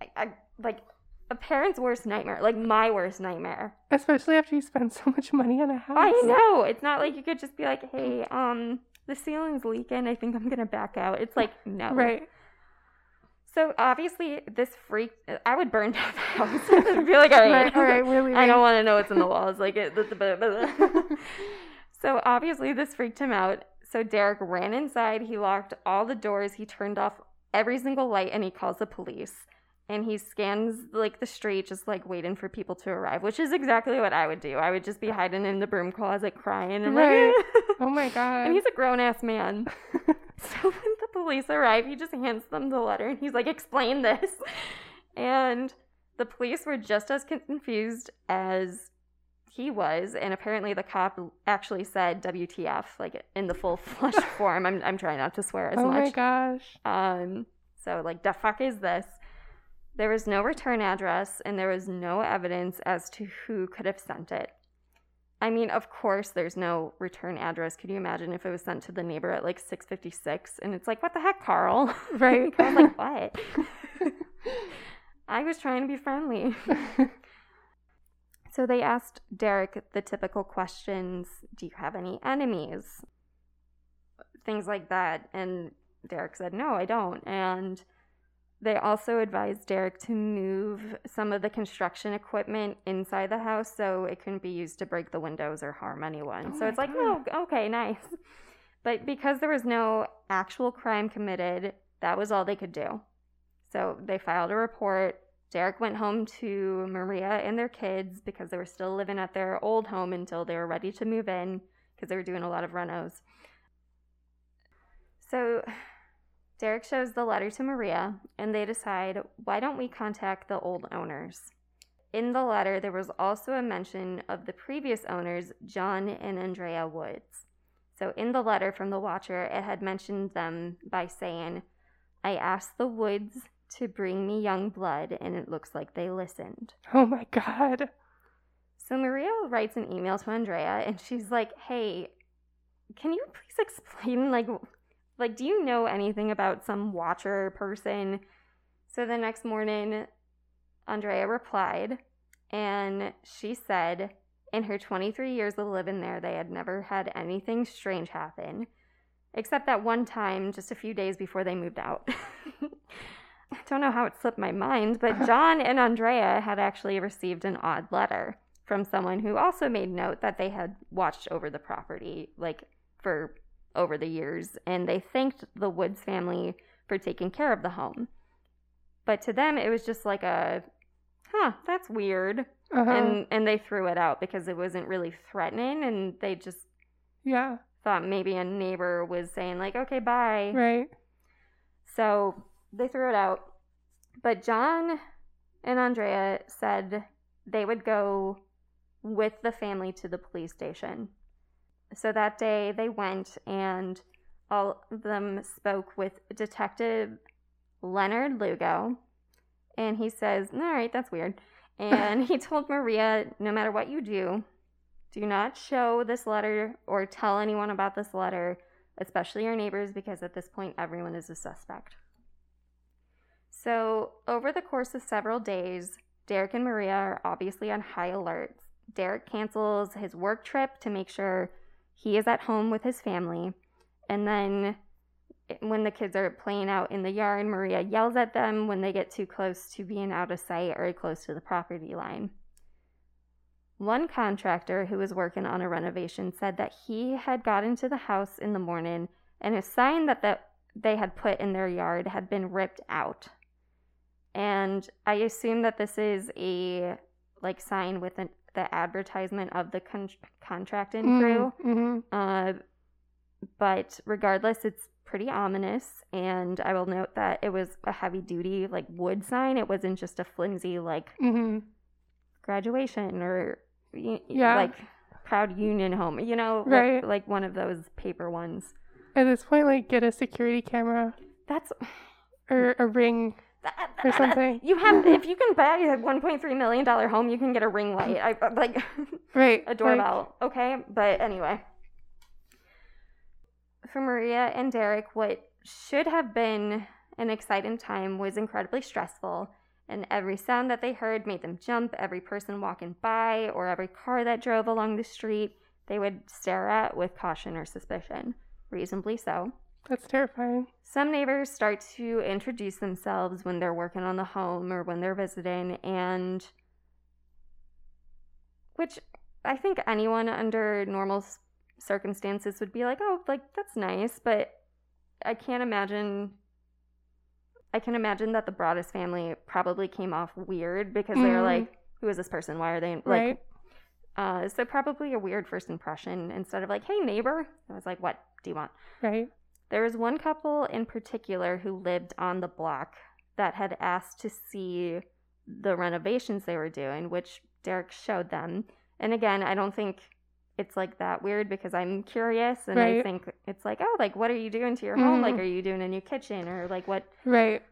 I, I like a parent's worst nightmare, like my worst nightmare. Especially after you spend so much money on a house. I know. It's not like you could just be like, "Hey, um, the ceiling's leaking. I think I'm gonna back out." It's like no. Right. So obviously, this freak. I would burn down the house. I'd be like, all right, right all right, really. I don't want to know what's in the walls. Like it. so obviously, this freaked him out. So Derek ran inside, he locked all the doors, he turned off every single light, and he calls the police. And he scans like the street, just like waiting for people to arrive, which is exactly what I would do. I would just be hiding in the broom closet crying and right. like, oh my god. And he's a grown ass man. so when the police arrive, he just hands them the letter and he's like, explain this. And the police were just as confused as he was, and apparently the cop actually said WTF, like in the full flush form. I'm, I'm trying not to swear as oh much. Oh my gosh. Um, so like, the fuck is this? There was no return address and there was no evidence as to who could have sent it. I mean, of course there's no return address. Could you imagine if it was sent to the neighbor at like 6:56 and it's like, "What the heck, Carl?" Right. I was like, "What?" I was trying to be friendly. so they asked Derek the typical questions, "Do you have any enemies?" Things like that, and Derek said, "No, I don't." And they also advised Derek to move some of the construction equipment inside the house so it couldn't be used to break the windows or harm anyone. Oh so it's like, oh, okay, nice. But because there was no actual crime committed, that was all they could do. So they filed a report. Derek went home to Maria and their kids because they were still living at their old home until they were ready to move in because they were doing a lot of renos. So Derek shows the letter to Maria, and they decide, why don't we contact the old owners? In the letter, there was also a mention of the previous owners, John and Andrea Woods. So, in the letter from the Watcher, it had mentioned them by saying, I asked the Woods to bring me young blood, and it looks like they listened. Oh my god. So, Maria writes an email to Andrea, and she's like, Hey, can you please explain, like, like, do you know anything about some watcher person? So the next morning, Andrea replied, and she said, in her 23 years of living there, they had never had anything strange happen, except that one time just a few days before they moved out. I don't know how it slipped my mind, but John and Andrea had actually received an odd letter from someone who also made note that they had watched over the property, like for over the years, and they thanked the Woods family for taking care of the home. But to them, it was just like a, huh, that's weird. Uh-huh. And, and they threw it out because it wasn't really threatening, and they just yeah. thought maybe a neighbor was saying, like, okay, bye. Right. So they threw it out. But John and Andrea said they would go with the family to the police station. So that day they went and all of them spoke with Detective Leonard Lugo. And he says, All right, that's weird. And he told Maria, No matter what you do, do not show this letter or tell anyone about this letter, especially your neighbors, because at this point everyone is a suspect. So, over the course of several days, Derek and Maria are obviously on high alert. Derek cancels his work trip to make sure he is at home with his family. And then, when the kids are playing out in the yard, Maria yells at them when they get too close to being out of sight or close to the property line. One contractor who was working on a renovation said that he had got into the house in the morning and a sign that the, they had put in their yard had been ripped out. And I assume that this is a like sign with an, the advertisement of the con- contracting crew. Mm-hmm. Uh, but regardless, it's pretty ominous. And I will note that it was a heavy duty, like wood sign. It wasn't just a flimsy, like Mm-hmm. graduation or, Yeah. like proud union home, you know, like- Right. like, one of those paper ones. At this point, like, get a security camera That's or a ring or something. You have, if you can buy a 1.3 million dollar home, you can get a ring light. I like Right. a doorbell. okay, but anyway, for Maria and Derek, what should have been an exciting time was incredibly stressful, and every sound that they heard made them jump. Every person walking by or every car that drove along the street, they would stare at with caution or suspicion. Reasonably so. That's terrifying. Some neighbors start to introduce themselves when they're working on the home or when they're visiting, and which I think anyone under normal circumstances would be like, oh, like that's nice, but I can't imagine. I can imagine that the Broaddus family probably came off weird because they're Mhm. like, who is this person? Why are they like? Right. Uh, so probably a weird first impression instead of like, hey neighbor. I was like, what do you want? Right. There was one couple in particular who lived on the block that had asked to see the renovations they were doing, which Derek showed them. And again, I don't think it's like that weird because I'm curious and I think it's like, oh, like what are you doing to your home? Like, Mhm. are you doing a new kitchen or like what? Right.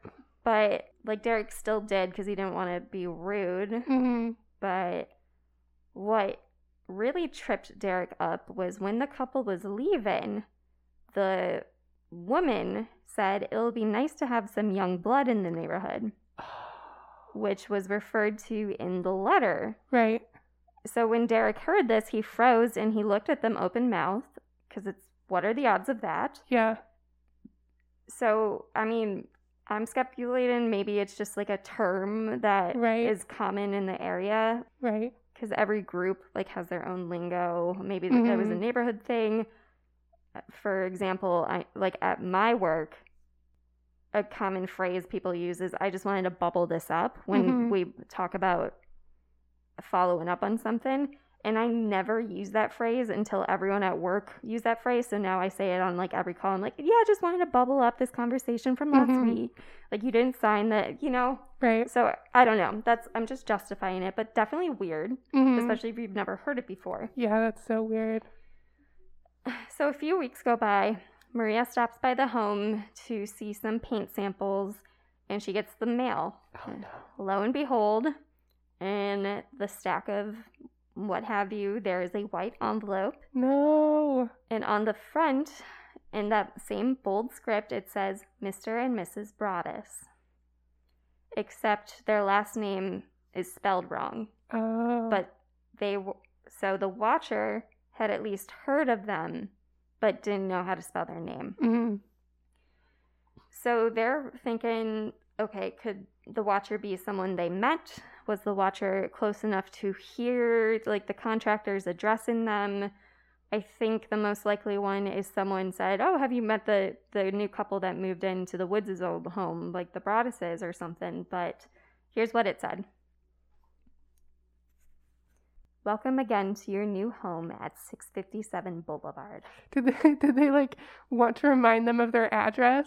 But like Derek still did because he didn't want to be rude. Mm-hmm. But what really tripped Derek up was when the couple was leaving, the woman said it'll be nice to have some young blood in the neighborhood, which was referred to in the letter. Right. So when Derek heard this, he froze and he looked at them open mouthed because it's what are the odds of that? Yeah. So, I mean, I'm speculating maybe it's just like a term that is Right. common in the area Right. because every group like has their own lingo. Maybe that was a Mhm. neighborhood thing. For example, I like at my work, a common phrase people use is "I just wanted to bubble this up" when Mhm. we talk about following up on something. And I never use that phrase until everyone at work used that phrase. So now I say it on like every call. I'm like, yeah, I just wanted to bubble up this conversation from last Mhm. week. Like you didn't sign that, you know. Right. So I don't know. That's I'm just justifying it, but definitely weird Mhm. especially if you've never heard it before. Yeah, that's so weird. So a few weeks go by. Maria stops by the home to see some paint samples and she gets the mail. Oh no. Lo and behold, in the stack of what have you, there is a white envelope. No. And on the front, in that same bold script, it says Mr. and Mrs. Broaddus. Except their last name is spelled wrong. Oh. but they w- so the watcher had at least heard of them but didn't know how to spell their name. Mhm. so they're thinking okay could the watcher be someone they met? Was the watcher close enough to hear like the contractors addressing them? I think the most likely one is someone said oh have you met the the new couple that moved into the woods' old home like the broadduses or something? But here's what it said Welcome again to your new home at 657 Boulevard. Did they did they like want to remind them of their address?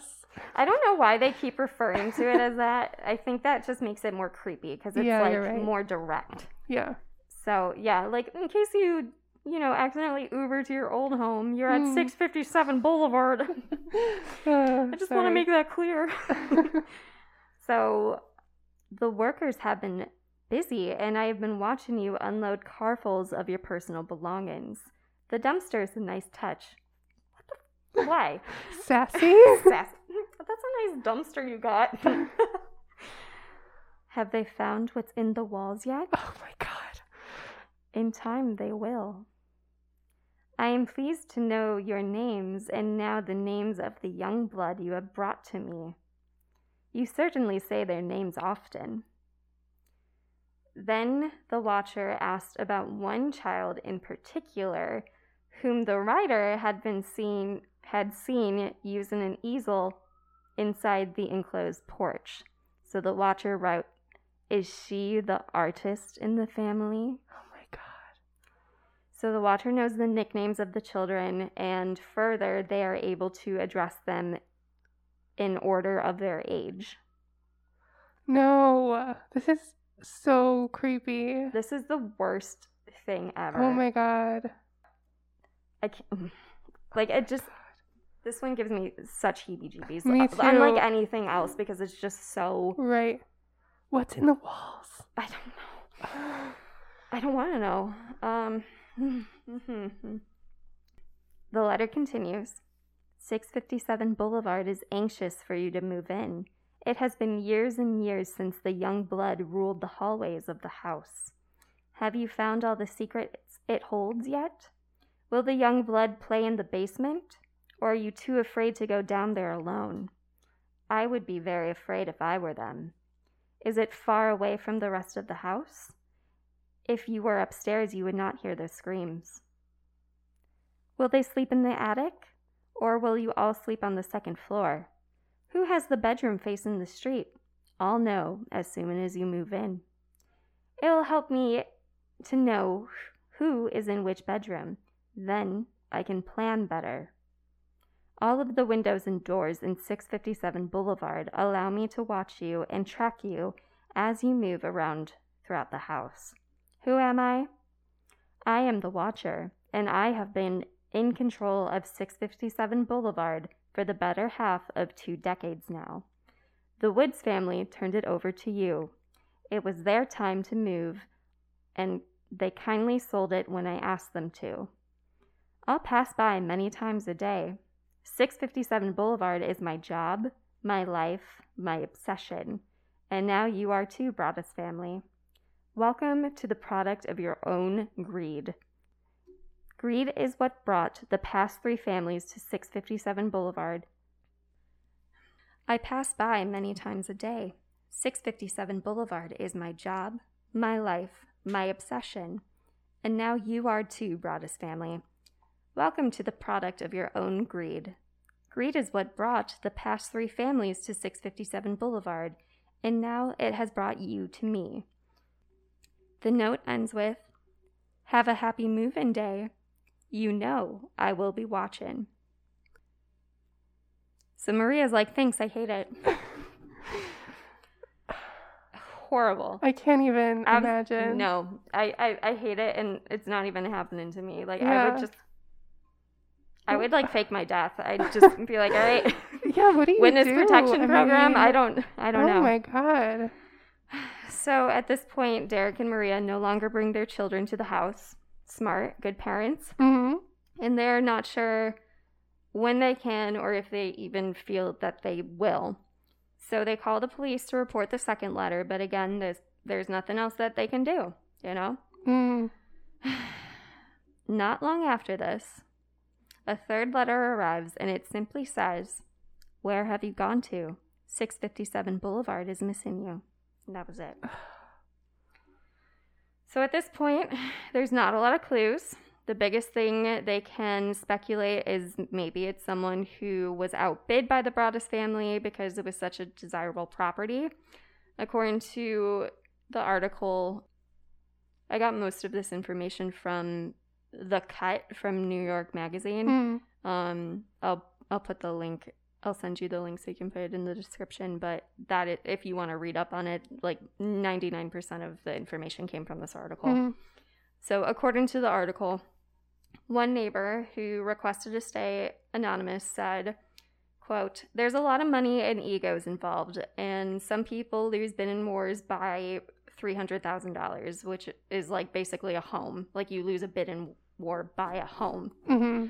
I don't know why they keep referring to it as that. I think that just makes it more creepy because it's Yeah, like right. more direct. Yeah. So, yeah, like in case you, you know, accidentally Uber to your old home, you're at Hmm. 657 Boulevard. Uh, I just want to make that clear. so, the workers have been busy, and I have been watching you unload carfuls of your personal belongings. The dumpster is a nice touch. What the? Why? sassy. Sass. That's a nice dumpster you got. have they found what's in the walls yet? oh my god. In time, they will. I am pleased to know your names and now the names of the young blood you have brought to me. You certainly say their names often. Then the watcher asked about one child in particular, whom the writer had been seen had seen using an easel inside the enclosed porch. So the watcher wrote, "Is she the artist in the family?" Oh my god. So the watcher knows the nicknames of the children, and further, they are able to address them in order of their age. No. This is so creepy. This is the worst thing ever. Oh my god. I can't, like it just. This one gives me such heebie-jeebies. Me Unlike too. anything else, because it's just so. Right. What's in the walls? I don't know. I don't want to know. Um, the letter continues 657 Boulevard is anxious for you to move in. It has been years and years since the young blood ruled the hallways of the house. Have you found all the secrets it holds yet? Will the young blood play in the basement? Or are you too afraid to go down there alone? I would be very afraid if I were them. Is it far away from the rest of the house? If you were upstairs, you would not hear their screams. Will they sleep in the attic? Or will you all sleep on the second floor? Who has the bedroom facing the street? I'll know as soon as you move in. It'll help me to know who is in which bedroom. Then I can plan better. All of the windows and doors in 657 Boulevard allow me to watch you and track you as you move around throughout the house. Who am I? I am the Watcher, and I have been in control of 657 Boulevard for the better half of two decades now. The Woods family turned it over to you. It was their time to move, and they kindly sold it when I asked them to. I'll pass by many times a day. 657 Boulevard is my job, my life, my obsession. And now you are too, Broaddus family. Welcome to the product of your own greed. Greed is what brought the past three families to 657 Boulevard. I pass by many times a day. 657 Boulevard is my job, my life, my obsession. And now you are too, Broaddus family. Welcome to the product of your own greed. Greed is what brought the past three families to 657 Boulevard, and now it has brought you to me. The note ends with Have a happy move in day. You know I will be watching. So Maria's like, Thanks, I hate it. Horrible. I can't even Abs- imagine. No, I, I, I hate it, and it's not even happening to me. Like, I would just. I would like fake my death. I'd just be like, all right, Yeah, what do you witness do? protection I program. mean, I don't, I don't oh know. Oh my god. So at this point, Derek and Maria no longer bring their children to the house. Smart, good parents. hmm And they're not sure when they can or if they even feel that they will. So they call the police to report the second letter, but again, there's, there's nothing else that they can do, you know? Mm. Not long after this, a third letter arrives and it simply says, Where have you gone to? 657 Boulevard is missing you. And that was it. So at this point, there's not a lot of clues. The biggest thing they can speculate is maybe it's someone who was outbid by the Broaddus family because it was such a desirable property. According to the article, I got most of this information from The Cut from New York Magazine. Mm. Um, I'll I'll put the link. I'll send you the link so you can put it in the description. But that, it, if you want to read up on it, like ninety nine percent of the information came from this article. Mm. So, according to the article, one neighbor who requested to stay anonymous said, quote, There's a lot of money and egos involved, and some people lose bidding wars by $300,000, which is like basically a home. Like you lose a bid in war by a home. hmm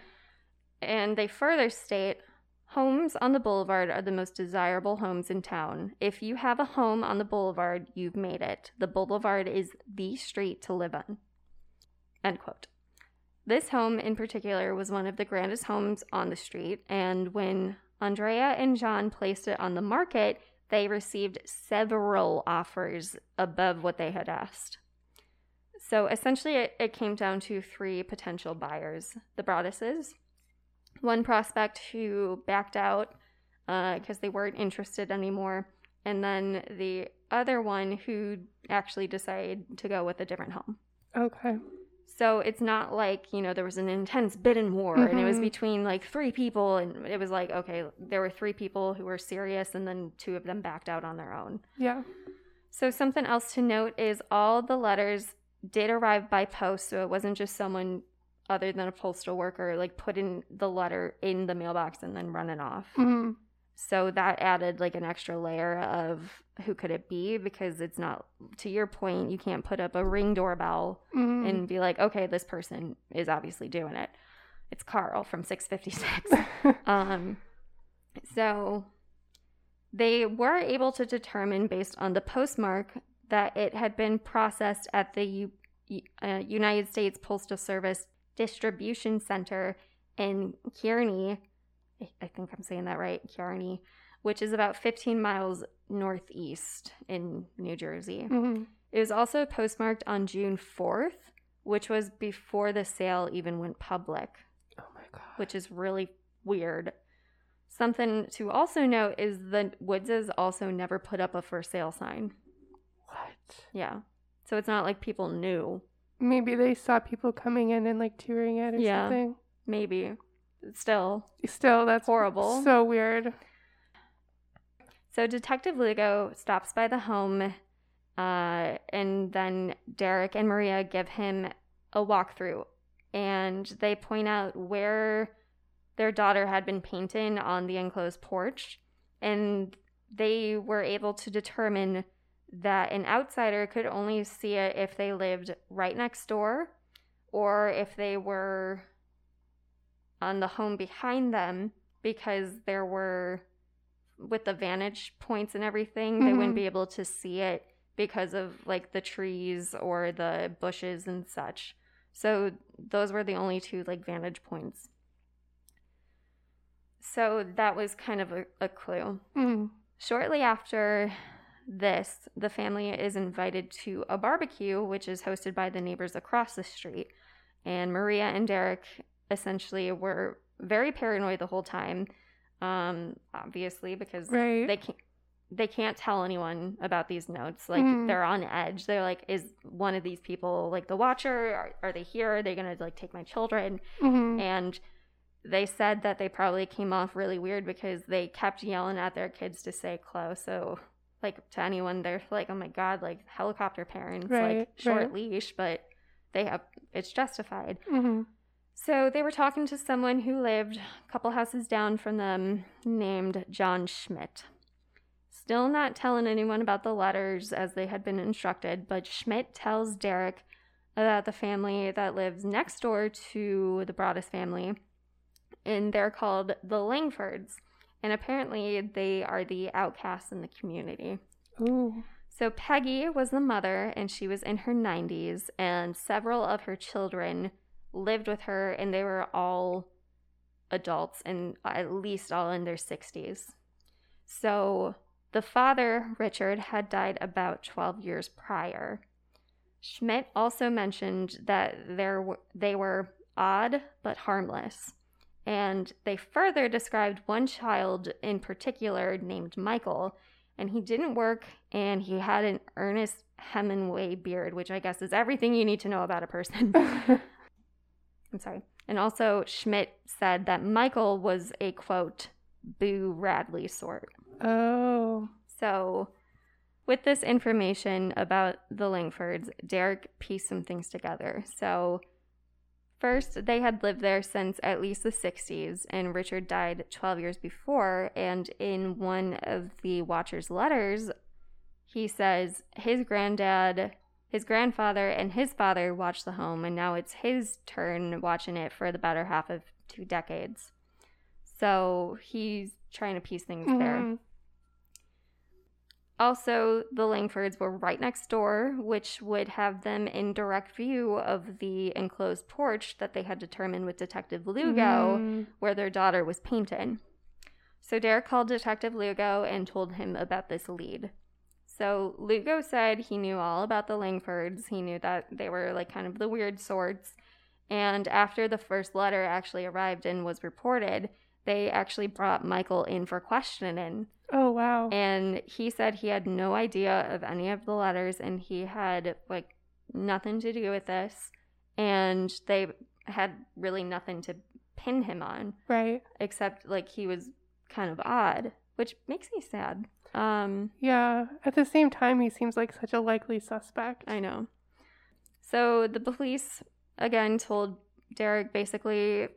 And they further state homes on the boulevard are the most desirable homes in town. If you have a home on the boulevard, you've made it. The boulevard is the street to live on. End quote. This home in particular was one of the grandest homes on the street, and when Andrea and John placed it on the market, they received several offers above what they had asked. So essentially, it, it came down to three potential buyers the Broadduses, one prospect who backed out because they weren't interested anymore, and then the other one who actually decided to go with a different home. Okay. So it's not like, you know, there was an intense bidding war and it was Mhm. between like three people and it was like, okay, there were three people who were serious and then two of them backed out on their own. Yeah. So something else to note is all the letters did arrive by post, so it wasn't just someone other than a postal worker like putting the letter in the mailbox and then running off. hmm So that added like an extra layer of who could it be because it's not to your point, you can't put up a ring doorbell hmm and be like, okay, this person is obviously doing it. It's Carl from 656. um, so they were able to determine based on the postmark that it had been processed at the U- uh, United States Postal Service Distribution Center in Kearny. I- think I'm saying that right, Kearny, which is about 15 miles northeast in New Jersey. hmm It was also postmarked on June 4th, which was before the sale even went public, Oh my god. which is really weird. Something to also note is the Woodses also never put up a for sale sign. What? Yeah. So it's not like people knew. Maybe they saw people coming in and like touring it or Yeah. something. Maybe. Still. Still, that's Horrible. So weird. So Detective Lugo stops by the home, uh, and then Derek and Maria give him a walkthrough, and they point out where their daughter had been painting on the enclosed porch, and they were able to determine that an outsider could only see it if they lived right next door or if they were on the home behind them because there were with the vantage points and everything mm-hmm. they wouldn't mm-hmm. be able to see it because of like the trees or the bushes and such so those were the only two like vantage points so that was kind of a, a clue mm-hmm. shortly after this the family is invited to a barbecue which is hosted by the neighbors across the street and maria and derek essentially were very paranoid the whole time. Um, obviously because right. they can't they can't tell anyone about these notes. Like mm. they're on edge. They're like, is one of these people like the watcher? Are, are they here? Are they gonna like take my children? Mm-hmm. And they said that they probably came off really weird because they kept yelling at their kids to stay close. So like to anyone, they're like, oh my god, like helicopter parents, right, like short right. leash, but they have it's justified. Mm-hmm. So they were talking to someone who lived a couple houses down from them named John Schmidt. Still not telling anyone about the letters as they had been instructed, but Schmidt tells Derek about the family that lives next door to the Broaddus family, and they're called the Langfords. And apparently, they are the outcasts in the community. Ooh. So, Peggy was the mother, and she was in her 90s, and several of her children lived with her, and they were all adults and uh, at least all in their 60s. So the father, Richard, had died about 12 years prior. Schmidt also mentioned that there w- they were odd but harmless. And they further described one child in particular named Michael, and he didn't work and he had an Ernest Hemingway beard, which I guess is everything you need to know about a person. I'm sorry. And also, Schmidt said that Michael was a quote, Boo Radley sort. Oh. So, with this information about the Langfords, Derek pieced some things together. So, first, they had lived there since at least the 60s, and Richard died 12 years before. And in one of the Watcher's letters, he says his granddad his grandfather and his father watched the home, and now it's his turn watching it for the better half of two decades. So he's trying to piece things mm-hmm. there. Also, the Langfords were right next door, which would have them in direct view of the enclosed porch that they had determined with Detective Lugo, mm. where their daughter was painted. So Derek called Detective Lugo and told him about this lead. So Lugo said he knew all about the Langfords. He knew that they were like kind of the weird sorts. And after the first letter actually arrived and was reported, they actually brought Michael in for questioning. Oh, wow. And he said he had no idea of any of the letters and he had like nothing to do with this. And they had really nothing to pin him on. Right. Except like he was kind of odd, which makes me sad. Um, yeah. At the same time, he seems like such a likely suspect. I know. So the police again told Derek basically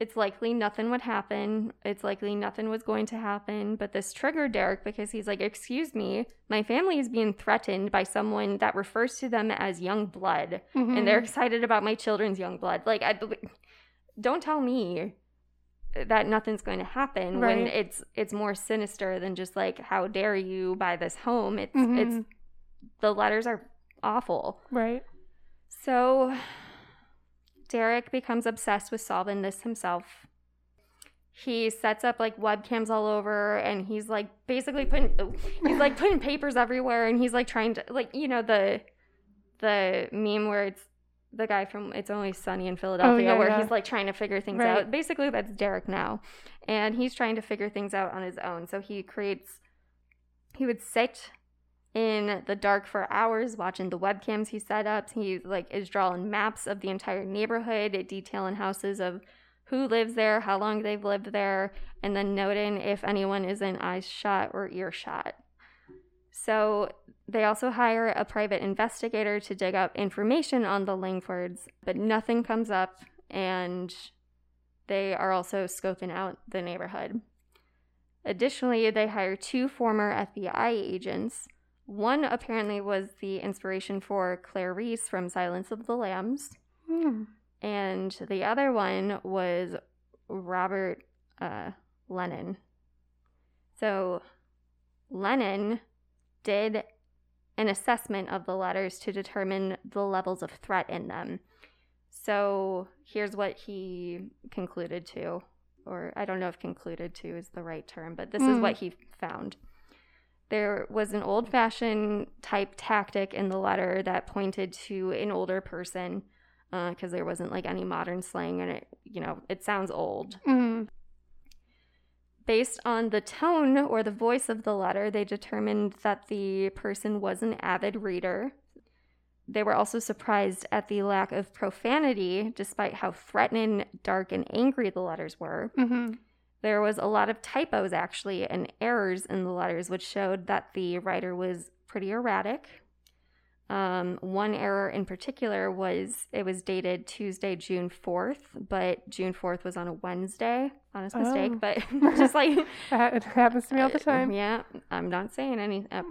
it's likely nothing would happen. It's likely nothing was going to happen. But this triggered Derek because he's like, Excuse me, my family is being threatened by someone that refers to them as young blood. Mm-hmm. And they're excited about my children's young blood. Like, I don't tell me that nothing's going to happen right. when it's it's more sinister than just like how dare you buy this home it's mm-hmm. it's the letters are awful right so derek becomes obsessed with solving this himself he sets up like webcams all over and he's like basically putting he's like putting papers everywhere and he's like trying to like you know the the meme where it's the guy from It's Always Sunny in oh, Philadelphia, oh, yeah, where yeah. he's like trying to figure things right. out. Basically, that's Derek now, and he's trying to figure things out on his own. So he creates. He would sit in the dark for hours watching the webcams he set up. He like is drawing maps of the entire neighborhood, detailing houses of who lives there, how long they've lived there, and then noting if anyone is in eyes shot or earshot. So they also hire a private investigator to dig up information on the Langfords, but nothing comes up, and they are also scoping out the neighborhood. Additionally, they hire two former FBI agents. One apparently was the inspiration for Clarice from Silence of the Lambs, Hmm. and the other one was Robert uh, Lennon. So, Lennon did an assessment of the letters to determine the levels of threat in them. So, here's what he concluded to, or I don't know if concluded to is the right term, but this is Mm. what he found. There was an old fashioned type tactic in the letter that pointed to an older person because there wasn't like any modern slang and it, you know, it sounds old. Hmm. Based on the tone or the voice of the letter, they determined that the person was an avid reader. They were also surprised at the lack of profanity, despite how threatening, dark, and angry the letters were. hmm There was a lot of typos, actually, and errors in the letters, which showed that the writer was pretty erratic. Um, one error in particular was it was dated Tuesday, June 4th, but June 4th was on a Wednesday. Honest mistake, Oh. but just like it happens to me all the uh, time. Yeah, I'm not saying any. uh,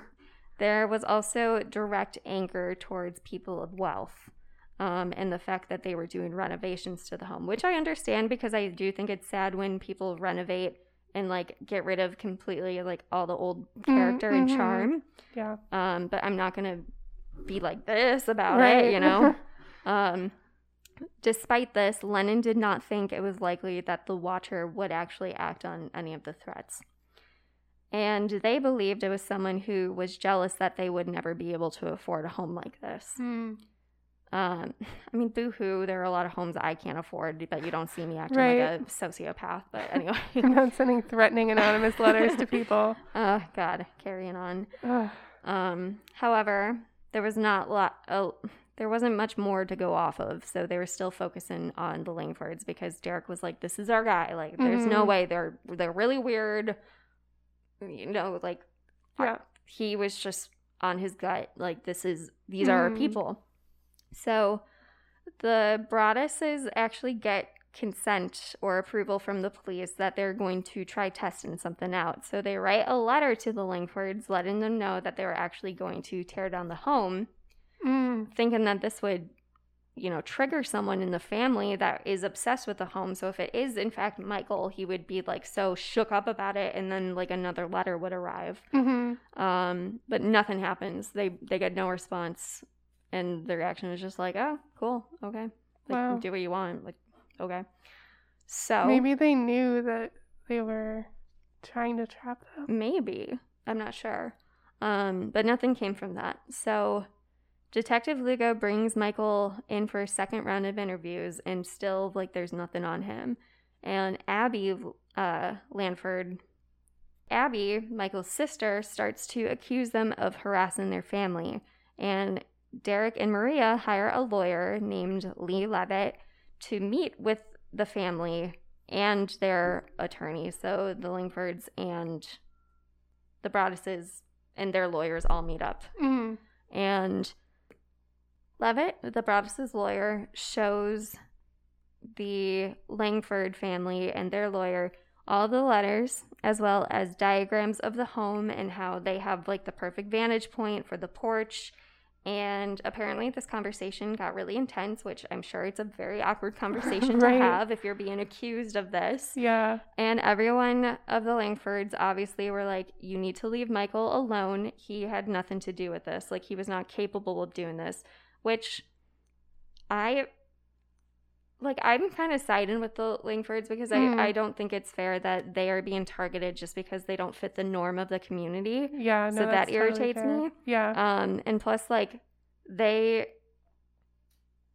there was also direct anger towards people of wealth um, and the fact that they were doing renovations to the home, which I understand because I do think it's sad when people renovate and like get rid of completely like all the old character and mhm. charm. yeah. Um, but I'm not gonna be like this about Right. it, you know. um, despite this, Lennon did not think it was likely that the Watcher would actually act on any of the threats. And they believed it was someone who was jealous that they would never be able to afford a home like this. Hmm. Um, I mean, boo hoo, there are a lot of homes I can't afford, but you don't see me acting Right. like a sociopath. But anyway, I'm not sending threatening anonymous letters to people. oh, God, carrying on. Ugh. Um, however, there was not lot. There wasn't much more to go off of, so they were still focusing on the Langfords because Derek was like, "This is our guy. Like, there's no Mhm. way they're they're really weird." You know, like Yeah. he was just on his gut. Like, this is these are our Mhm. people. So, the Broadduses actually get consent or approval from the police that they're going to try testing something out. So they write a letter to the Langfords letting them know that they were actually going to tear down the home, Mm. thinking that this would, you know, trigger someone in the family that is obsessed with the home. So if it is in fact Michael, he would be like so shook up about it and then like another letter would arrive. hmm Um, but nothing happens. They they get no response, and the reaction is just like, "Oh, cool, okay, like Wow. do what you want." Like, okay. So Maybe they knew that they were trying to trap them. maybe I'm not sure. Um, but nothing came from that. So Detective Lugo brings Michael in for a second round of interviews, and still like there's nothing on him. And Abby uh, Langford Abby, Michael's sister, starts to accuse them of harassing their family. And Derek and Maria hire a lawyer named Lee Levitt to meet with the family and their attorney. So the Langfords and the Broadduses and their lawyers all meet up. Mm. And Levitt, the Broaddus's lawyer, shows the Langford family and their lawyer all the letters as well as diagrams of the home and how they have like the perfect vantage point for the porch. And apparently, this conversation got really intense, which I'm sure it's a very awkward conversation Right. to have if you're being accused of this. Yeah. And everyone of the Langfords obviously were like, you need to leave Michael alone. He had nothing to do with this. Like, he was not capable of doing this, which I like. I'm kind of siding with the Langfords because Mm. I, I don't think it's fair that they are being targeted just because they don't fit the norm of the community. Yeah. No, So that totally irritates fair. me. Yeah. Um, and plus, like, they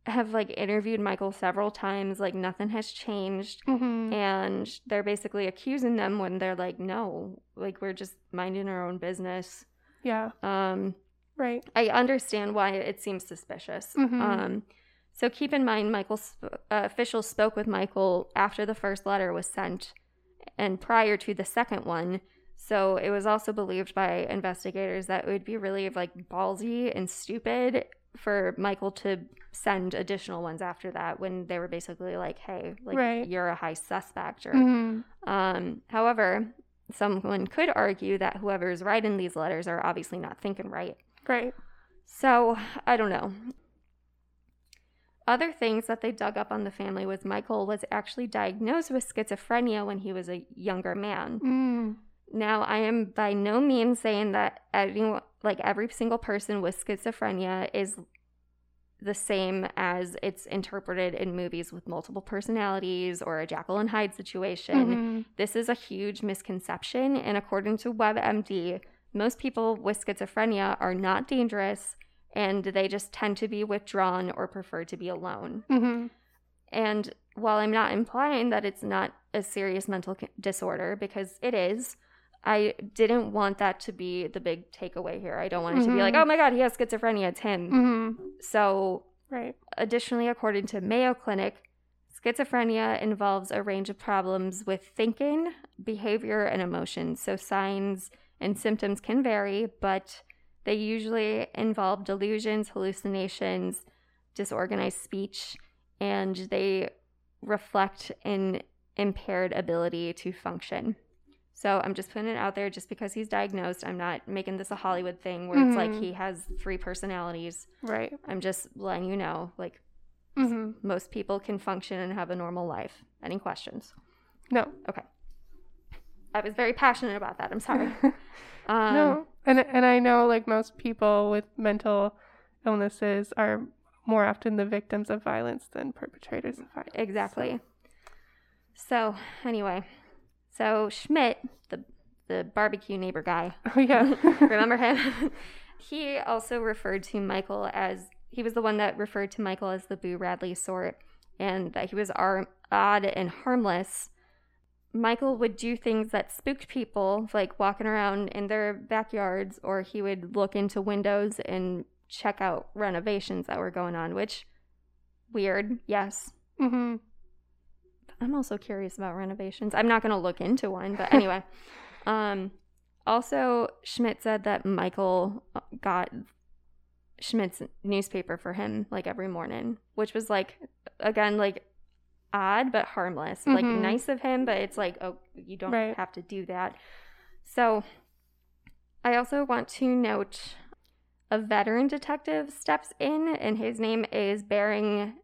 have like interviewed Michael several times. Like, nothing has changed hmm and they're basically accusing them when they're like no like we're just minding our own business Yeah. um Right. i understand why it seems suspicious Mhm. um so keep in mind michael's uh, officials spoke with michael after the first letter was sent and prior to the second one so it was also believed by investigators that it would be really like ballsy and stupid for michael to send additional ones after that when they were basically like hey like Right. you're a high suspect or hmm um, however, someone could argue that whoever's writing these letters are obviously not thinking right. Right. So, I don't know. Other things that they dug up on the family was Michael was actually diagnosed with schizophrenia when he was a younger man. Mm. Now, I am by no means saying that anyone, like every single person with schizophrenia is the same as it's interpreted in movies with multiple personalities or a Jekyll and Hyde situation. Mhm. This is a huge misconception, and according to WebMD, most people with schizophrenia are not dangerous and they just tend to be withdrawn or prefer to be alone. Mhm. And while I'm not implying that it's not a serious mental disorder, because it is, I didn't want that to be the big takeaway here. I don't want it to be like, Mhm. oh my God, he has schizophrenia, it's him. Mhm. So, Right. additionally, according to Mayo Clinic, schizophrenia involves a range of problems with thinking, behavior, and emotions. So, signs and symptoms can vary, but they usually involve delusions, hallucinations, disorganized speech, and they reflect an impaired ability to function. So I'm just putting it out there just because he's diagnosed. I'm not making this a Hollywood thing where it's like Mhm. he has three personalities. Right. I'm just letting you know, like, Mhm. most people can function and have a normal life. Any questions? No. Okay. I was very passionate about that. I'm sorry. Um, no. And and I know like most people with mental illnesses are more often the victims of violence than perpetrators of violence. Exactly. So, anyway, so Schmidt, the the barbecue neighbor guy, Oh yeah. remember him? he also referred to Michael as he was the one that referred to Michael as the Boo Radley sort, and that he was ar- odd and harmless. Michael would do things that spooked people, like walking around in their backyards, or he would look into windows and check out renovations that were going on, which weird, yes. mhm. I'm also curious about renovations. I'm not going to look into one, but anyway. um, also, Schmidt said that Michael uh, got Schmidt's newspaper for him like every morning, which was like, again, like odd but harmless. Like Mhm. nice of him, but it's like, oh, you don't Right. have to do that. So, I also want to note a veteran detective steps in, and his name is Bering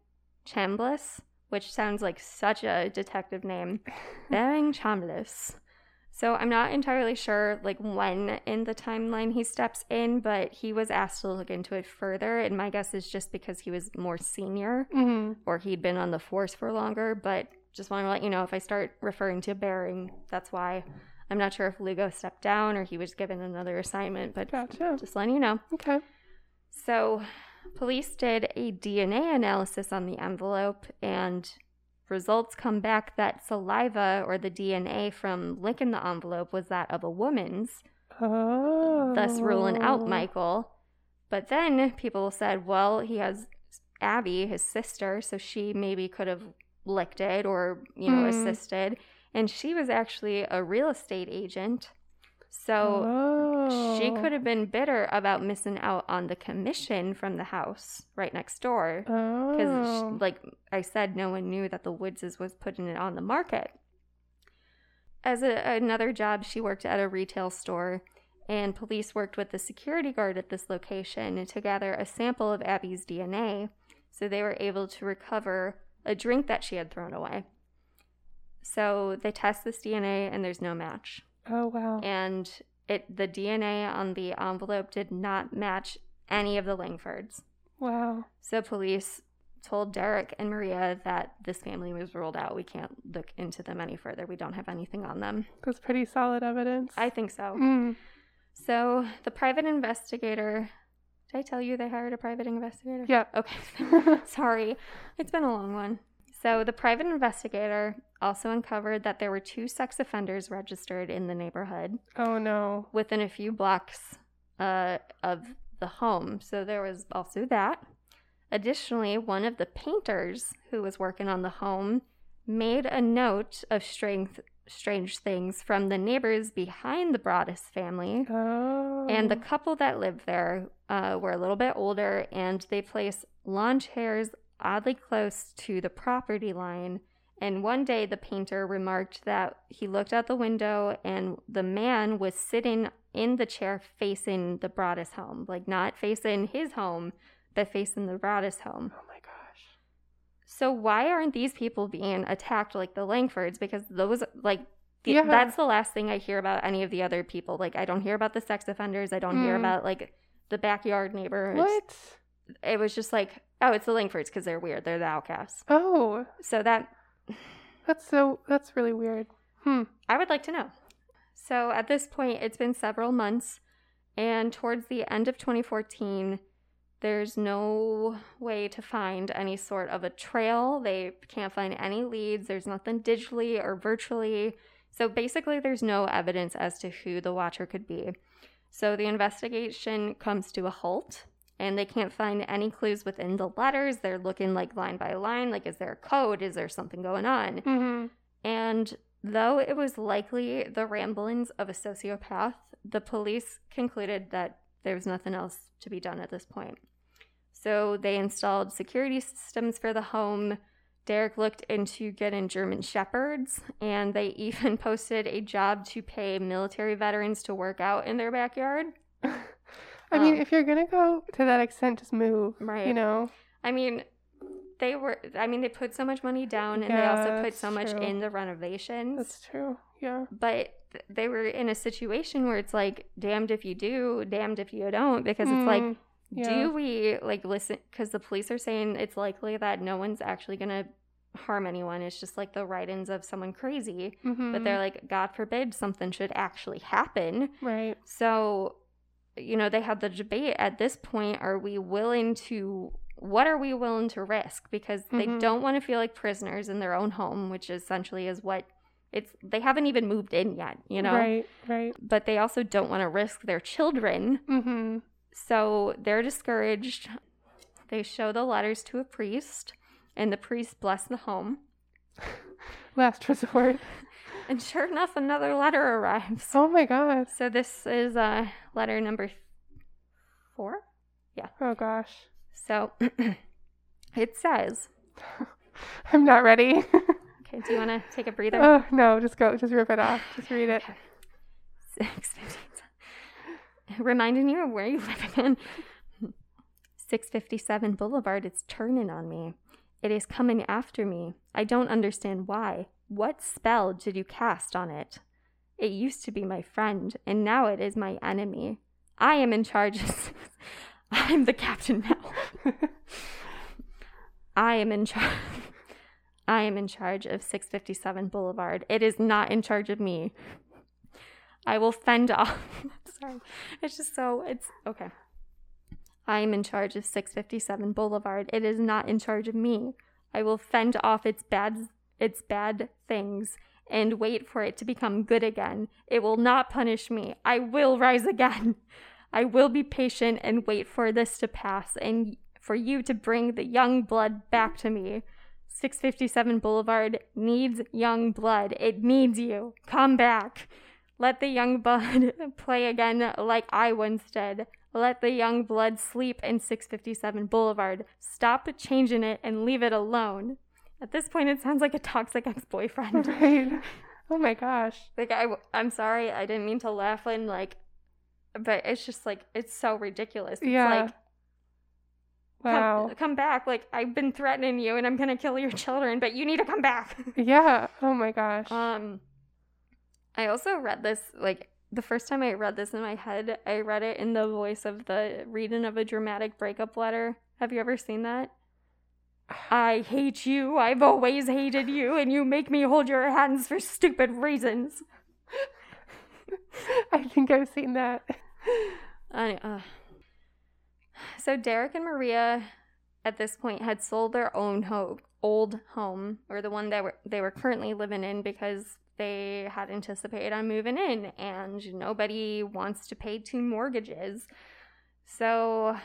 Chambliss, which sounds like such a detective name. Bering Chambliss. So I'm not entirely sure like when in the timeline he steps in, but he was asked to look into it further, and my guess is just because he was more senior Mhm. or he'd been on the force for longer. But just want to let you know if I start referring to Bering, that's why. I'm not sure if Lugo stepped down or he was given another assignment, but Gotcha. just letting you know. Okay. So, police did a DNA analysis on the envelope, and results come back that saliva or the DNA from licking the envelope was that of a woman's, Oh. thus ruling out Michael. But then people said, well, he has Abby, his sister, so she maybe could have licked it or, you know, Hmm. assisted. And she was actually a real estate agent. So she Oh. could have been bitter about missing out on the commission from the house right next door. Because, Oh. like I said, no one knew that the Woodses was putting it on the market. As a, another job, she worked at a retail store, and police worked with the security guard at this location to gather a sample of Abby's DNA. So they were able to recover a drink that she had thrown away. So they test this DNA, and there's no match oh wow. and it the DNA on the envelope did not match any of the Langfords. Wow. So police told Derek and Maria that this family was ruled out. We can't look into them any further. We don't have anything on them. That's pretty solid evidence. I think so. Mm. So the private investigator did I tell you they hired a private investigator? Yeah. Okay. Sorry. It's been a long one. So, the private investigator also uncovered that there were two sex offenders registered in the neighborhood. Oh no. within a few blocks uh, of the home. So there was also that. Additionally, one of the painters who was working on the home made a note of strange, strange things from the neighbors behind the Broaddus family. Oh. And the couple that lived there uh, were a little bit older, and they placed lawn chairs oddly close to the property line And one day the painter remarked that he looked out the window and the man was sitting in the chair facing the Broaddus home, like not facing his home, but facing the Broaddus home. Oh my gosh. So why aren't these people being attacked like the Langfords? Because those like the, Yeah. that's the last thing I hear about any of the other people. Like I don't hear about the sex offenders. I don't hear Mm. about like the backyard neighbors. What? It was just like, oh, it's the Langfords because they're weird. They're the outcasts. Oh, So that that's so that's really weird. Hmm. I would like to know. So at this point, it's been several months, and towards the end of 2014, there's no way to find any sort of a trail. They can't find any leads. There's nothing digitally or virtually. So basically, there's no evidence as to who the watcher could be. So the investigation comes to a halt, and they can't find any clues within the letters. They're looking like line by line, like, is there a code? Is there something going on? Mm-hmm. And though it was likely the ramblings of a sociopath, the police concluded that there was nothing else to be done at this point. So they installed security systems for the home. Derek looked into getting German shepherds, and they even posted a job to pay military veterans to work out in their backyard. I mean, Um, if you're gonna go to that extent, just move. Right. You know. I mean, they were, I mean, they put so much money down and they also put so much true. in the renovations. That's true. Yeah. but th- they were in a situation where it's like damned if you do damned if you don't because it's like Mm, yeah. do we like listen because the police are saying it's likely that no one's actually gonna harm anyone it's just like the write-ins of someone crazy Mhm. but they're like god forbid something should actually happen right. so you know they had the debate at this point are we willing to what are we willing to risk because they Mhm. don't want to feel like prisoners in their own home which essentially is what it's they haven't even moved in yet you know Right. Right. but they also don't want to risk their children Mm-hmm. so they're discouraged they show the letters to a priest and the priest bless the home Last resort. and sure enough another letter arrives Oh my god. so this is uh letter number four? Yeah. Oh gosh. So it says, I'm not ready. okay, do you want to take a breather? oh no, just go. Just rip it off. Just read it. Okay. 657. Reminding you of where you live again. 657 Boulevard, it's turning on me. It is coming after me. I don't understand why. What spell did you cast on it? It used to be my friend, and now it is my enemy. I am in charge. I'm the captain now. I am in charge. I am in charge of 657 Boulevard. It is not in charge of me. I will fend off. Sorry. It's just so, it's okay. I am in charge of 657 Boulevard. It is not in charge of me. I will fend off its bad its bad things and wait for it to become good again. It will not punish me. I will rise again. I will be patient and wait for this to pass and for you to bring the young blood back to me. 657 Boulevard needs young blood. It needs you. Come back. Let the young blood play again like I once did. Let the young blood sleep in 657 Boulevard. Stop changing it and leave it alone. At this point, it sounds like a toxic ex boyfriend. right. Oh my gosh. like, I, I'm sorry, I didn't mean to laugh and like, but it's just like, it's so ridiculous. It's Yeah. like, come, Wow. come back. Like, I've been threatening you and I'm gonna kill your children, but you need to come back. Yeah. Oh my gosh. Um, I also read this like the first time I read this in my head. I read it in the voice of the reading of a dramatic breakup letter. Have you ever seen that? I hate you. I've always hated you, and you make me hold your hands for stupid reasons. I think I've seen that. I- uh. So Derek and Maria, at this point, had sold their own home, old home, or the one that were, they were currently living in, because they had anticipated on moving in, and nobody wants to pay two mortgages. So,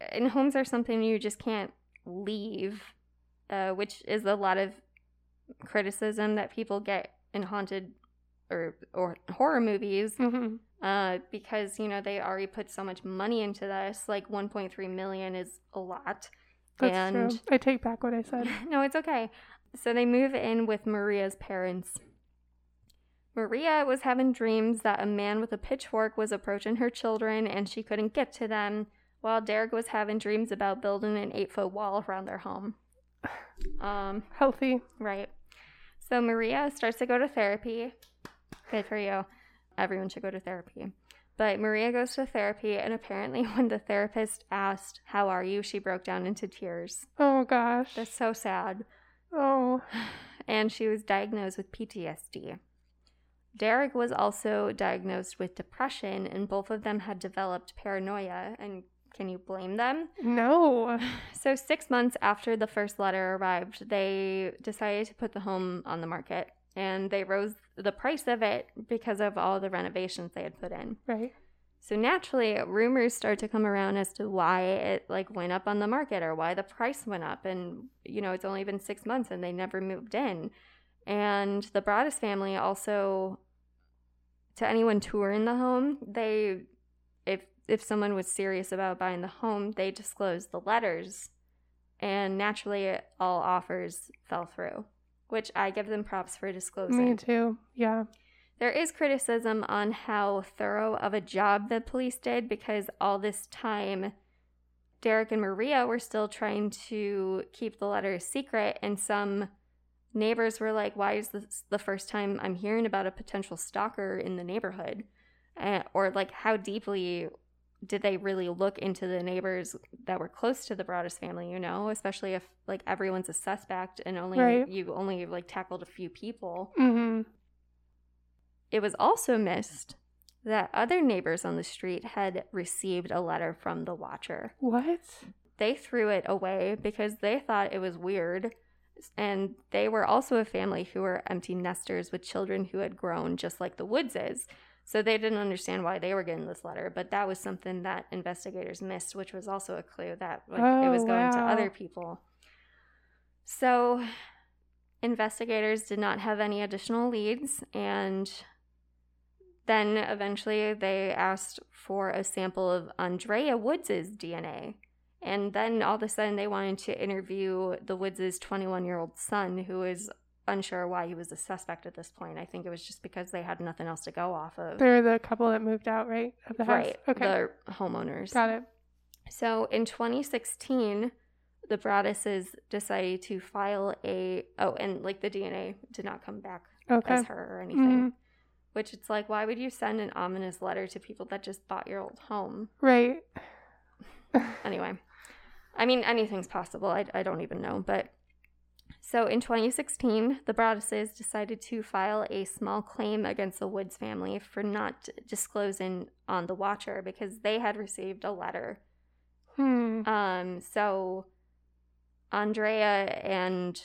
and homes are something you just can't leave, uh, which is a lot of criticism that people get in haunted or or horror movies hmm uh, because you know they already put so much money into this. Like 1.3 million is a lot. That's and true. I take back what I said. no, it's okay. So they move in with Maria's parents. Maria was having dreams that a man with a pitchfork was approaching her children and she couldn't get to them, while Derek was having dreams about building an eight foot wall around their home. Um, Healthy. right. So Maria starts to go to therapy. Good for you. Everyone should go to therapy. But Maria goes to therapy, and apparently, when the therapist asked, How are you? she broke down into tears. Oh gosh. That's so sad. Oh. And she was diagnosed with PTSD. Derek was also diagnosed with depression, and both of them had developed paranoia. And can you blame them? No. So, six months after the first letter arrived, they decided to put the home on the market and they rose the price of it because of all the renovations they had put in. Right. So naturally, rumors start to come around as to why it like went up on the market or why the price went up. And you know, it's only been six months and they never moved in. And the Broaddus family also, to anyone touring the home, they, if if someone was serious about buying the home, they disclosed the letters, and naturally, all offers fell through. Which I give them props for disclosing. Me too. Yeah. There is criticism on how thorough of a job the police did because all this time, Derek and Maria were still trying to keep the letters secret, and some neighbors were like, Why is this the first time I'm hearing about a potential stalker in the neighborhood? Uh, or, like, how deeply did they really look into the neighbors that were close to the Broaddus family, you know, especially if like everyone's a suspect and only Right. you only like tackled a few people. Mm-hmm. It was also missed that other neighbors on the street had received a letter from the watcher. What? They threw it away because they thought it was weird. And they were also a family who were empty nesters with children who had grown just like the Woodses. So they didn't understand why they were getting this letter, but that was something that investigators missed, which was also a clue that like, it was Oh, going to other people. So investigators did not have any additional leads, and then eventually they asked for a sample of Andrea Woods' DNA. And then all of a sudden they wanted to interview the Woods' 21 year old son, who is unsure why he was a suspect at this point. I think it was just because they had nothing else to go off of. They're the couple that moved out, right? Of the house. right. Okay. The homeowners. Got it. So in 2016, the Broadduses decided to file a oh, and like the DNA did not come back Okay. as her or anything. Mhm. Which it's like, why would you send an ominous letter to people that just bought your old home? Right. Anyway, I mean, anything's possible. I, I don't even know. But so in 2016, the Broadduses decided to file a small claim against the Woods family for not disclosing on the Watcher because they had received a letter Hmm. Um, so Andrea and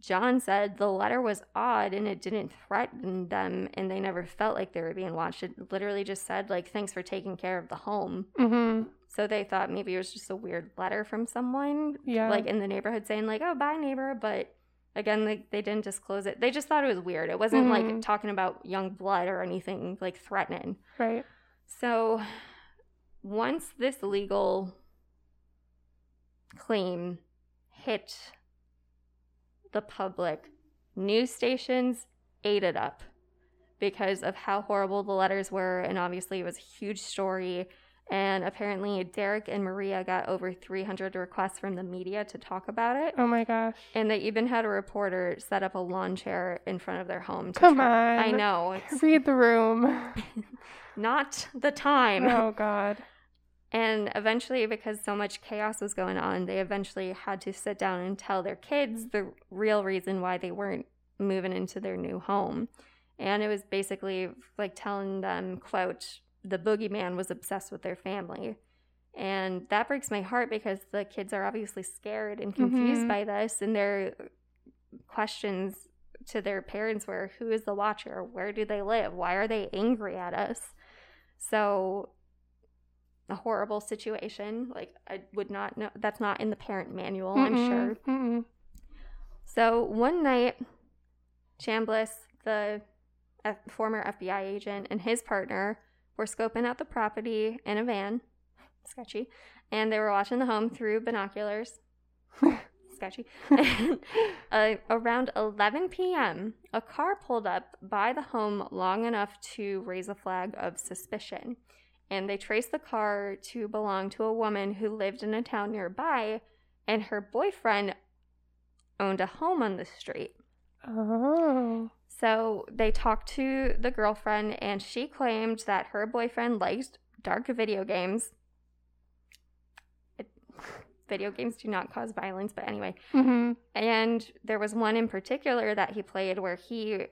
John said the letter was odd and it didn't threaten them and they never felt like they were being watched. It literally just said like thanks for taking care of the home. Mm-hmm. So they thought maybe it was just a weird letter from someone Yeah. like in the neighborhood saying like, "Oh, bye neighbor," but again, like they didn't disclose it. They just thought it was weird. It wasn't like Mhm. talking about young blood or anything like threatening. Right. So, once this legal claim hit the public, news stations ate it up because of how horrible the letters were. And obviously, it was a huge story. And apparently, Derek and Maria got over 300 requests from the media to talk about it. Oh my gosh. And they even had a reporter set up a lawn chair in front of their home. To Come try- on. I know. It's Read the room. not the time. oh God. And eventually, because so much chaos was going on, they eventually had to sit down and tell their kids the real reason why they weren't moving into their new home. And it was basically like telling them, quote, the boogeyman was obsessed with their family. And that breaks my heart because the kids are obviously scared and confused Mhm. by this. And their questions to their parents were who is the watcher? Where do they live? Why are they angry at us? So a horrible situation. Like I would not know that's not in the parent manual, I'm sure. mm-mm. So one night, Chambliss, the F- former FBI agent, and his partner were scoping out the property in a van, sketchy, and they were watching the home through binoculars. sketchy. uh, around 11 p.m., a car pulled up by the home long enough to raise a flag of suspicion. And they traced the car to belong to a woman who lived in a town nearby, and her boyfriend owned a home on the street. Oh. So they talked to the girlfriend, and she claimed that her boyfriend liked dark video games. It, video games do not cause violence, but anyway. Mm-hmm. And there was one in particular that he played where he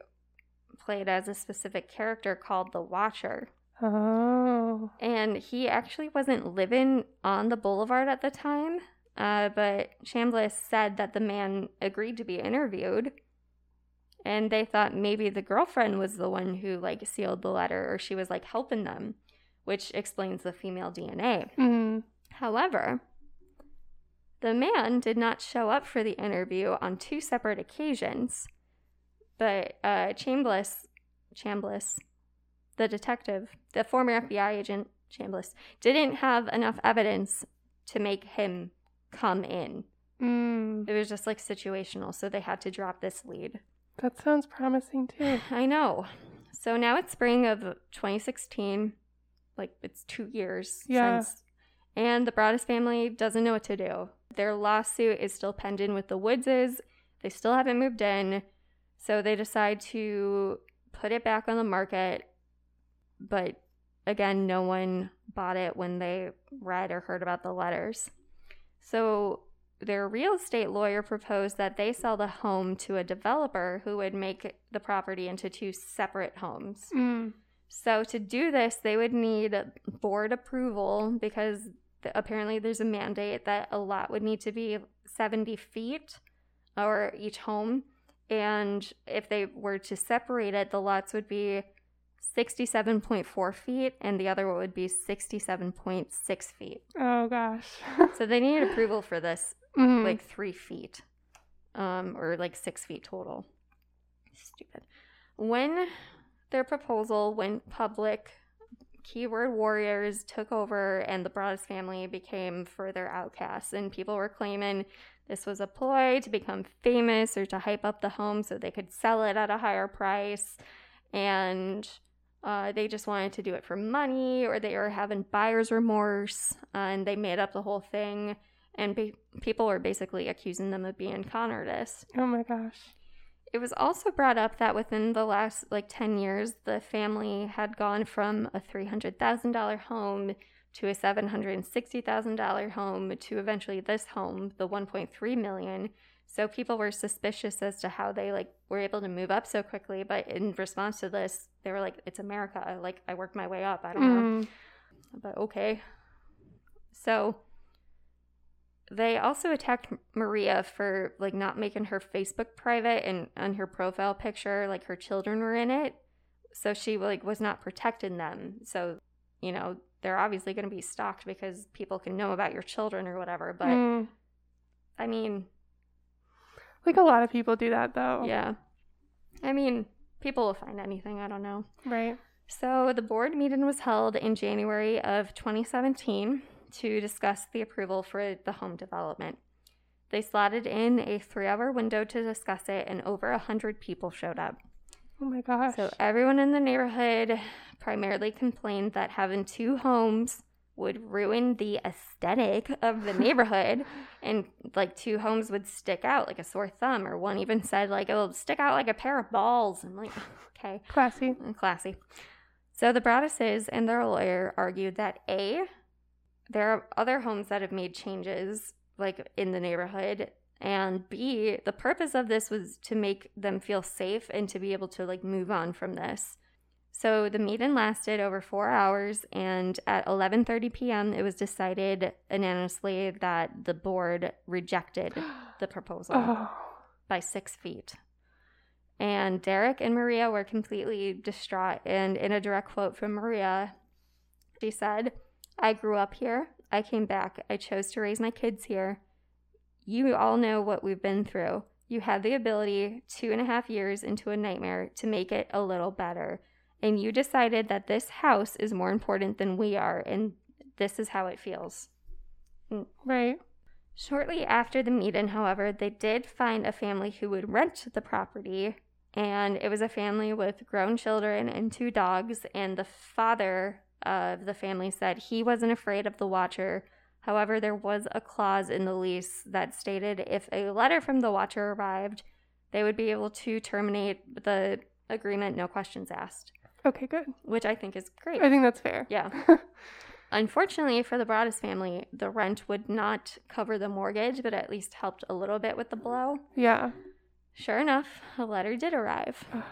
played as a specific character called the Watcher. Oh. And he actually wasn't living on the boulevard at the time, uh, but Chambliss said that the man agreed to be interviewed. And they thought maybe the girlfriend was the one who like sealed the letter or she was like helping them, which explains the female DNA. Mm-hmm. However, the man did not show up for the interview on two separate occasions, but uh, Chambliss, Chambliss, the detective, the former FBI agent Chambliss, didn't have enough evidence to make him come in. Mm. It was just like situational, so they had to drop this lead. That sounds promising too. I know. So now it's spring of 2016. Like it's two years Yeah. since. And the Broaddus family doesn't know what to do. Their lawsuit is still pending with the Woodses. They still haven't moved in. So they decide to put it back on the market. But again, no one bought it when they read or heard about the letters. So their real estate lawyer proposed that they sell the home to a developer who would make the property into two separate homes. Mm. So to do this, they would need board approval because apparently there's a mandate that a lot would need to be 70 feet or each home. And if they were to separate it, the lots would be 67.4 feet and the other one would be 67.6 feet. Oh gosh. So they needed approval for this Mhm. like three feet, um, or like six feet total. Stupid. When their proposal went public, keyword warriors took over, and the Broaddus family became further outcasts. And people were claiming this was a ploy to become famous or to hype up the home so they could sell it at a higher price. And uh, they just wanted to do it for money, or they were having buyer's remorse, uh, and they made up the whole thing and people were basically accusing them of being con artists. oh my gosh. It was also brought up that within the last like 10 years, the family had gone from a $300,000 home to a $760,000 home to eventually this home, the 1.3 million. So people were suspicious as to how they like were able to move up so quickly, but in response to this, they were like it's America. Like I worked my way up. I don't know Mm. but okay. So they also attacked Maria for like not making her Facebook private and on her profile picture like her children were in it. So she like was not protecting them. So, you know, they're obviously going to be stalked because people can know about your children or whatever, but Mm. I mean, Like a lot of people do that though. yeah. I mean, people will find anything, I don't know. Right. So the board meeting was held in January of 2017 to discuss the approval for the home development. They slotted in a three hour window to discuss it, and over 100 people showed up. Oh my gosh. So everyone in the neighborhood primarily complained that having two homes would ruin the aesthetic of the neighborhood and like two homes would stick out like a sore thumb or one even said like it'll stick out like a pair of balls and like okay Classy. Mm, classy. So the Broadduses and their lawyer argued that A, there are other homes that have made changes like in the neighborhood, and B, the purpose of this was to make them feel safe and to be able to like move on from this. So the meeting lasted over 4 hours and at 11:30 p.m. it was decided unanimously that the board rejected the proposal Oh. by six feet. And Derek and Maria were completely distraught. And in a direct quote from Maria, she said, I grew up here. I came back. I chose to raise my kids here. You all know what we've been through. You had the ability, two and a half years into a nightmare, to make it a little better. And you decided that this house is more important than we are. And this is how it feels. Mm. Right. Shortly after the meeting, however, they did find a family who would rent the property, and it was a family with grown children and two dogs. And the father of the family said he wasn't afraid of the watcher. However, there was a clause in the lease that stated if a letter from the watcher arrived, they would be able to terminate the agreement, no questions asked, Okay, good. which I think is great. I think that's fair. Yeah. Unfortunately for the Broaddus family, the rent would not cover the mortgage, but at least helped a little bit with the blow. Yeah. Sure enough, a letter did arrive.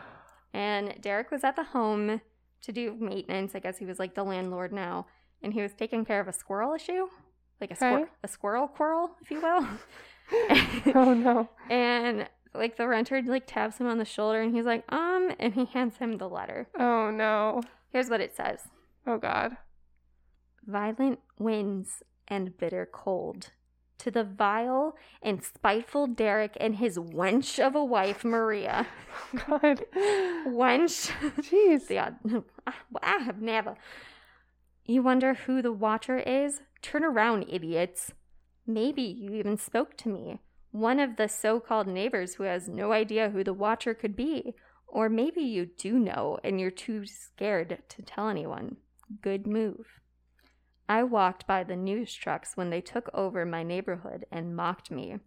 And Derek was at the home to do maintenance. I guess he was like the landlord now. And he was taking care of a squirrel issue, like a, squir- Okay. a squirrel quarrel, if you will. oh no. and like the renter like taps him on the shoulder and he's like, um, and he hands him the letter. Oh no. Here's what it says. Oh god. violent winds and bitter cold. To the vile and spiteful Derek and his wench of a wife, Maria. God. Wench. Jeez. the. I have ah, never. You wonder who the watcher is? Turn around, idiots. Maybe you even spoke to me, one of the so called neighbors who has no idea who the watcher could be. Or maybe you do know and you're too scared to tell anyone. Good move. I walked by the news trucks when they took over my neighborhood and mocked me.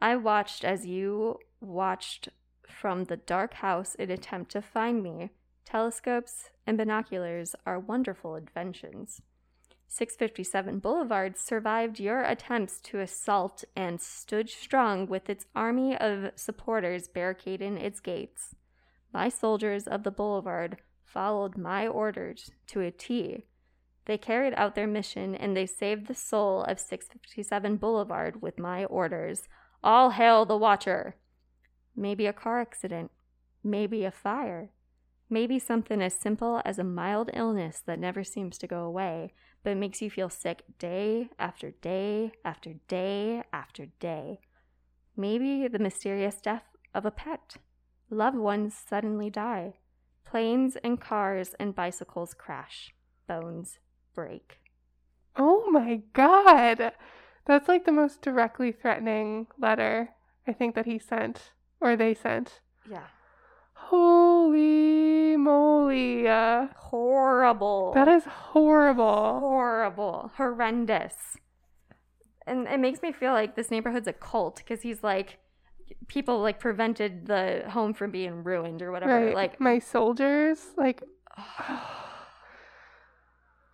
I watched as you watched from the dark house in attempt to find me. Telescopes and binoculars are wonderful inventions. 657 Boulevard survived your attempts to assault and stood strong with its army of supporters barricading its gates. My soldiers of the boulevard followed my orders to a T. They carried out their mission and they saved the soul of 657 Boulevard with my orders. All hail the Watcher! Maybe a car accident. Maybe a fire. Maybe something as simple as a mild illness that never seems to go away, but makes you feel sick day after day after day after day. Maybe the mysterious death of a pet. Loved ones suddenly die. Planes and cars and bicycles crash. Bones break. Oh my god. That's like the most directly threatening letter I think that he sent or they sent. Yeah. Holy moly. Uh, Horrible. that is horrible. horrible, horrendous. And it makes me feel like this neighborhood's a cult because he's like, people like prevented the home from being ruined or whatever. Right. Like, my soldiers, like,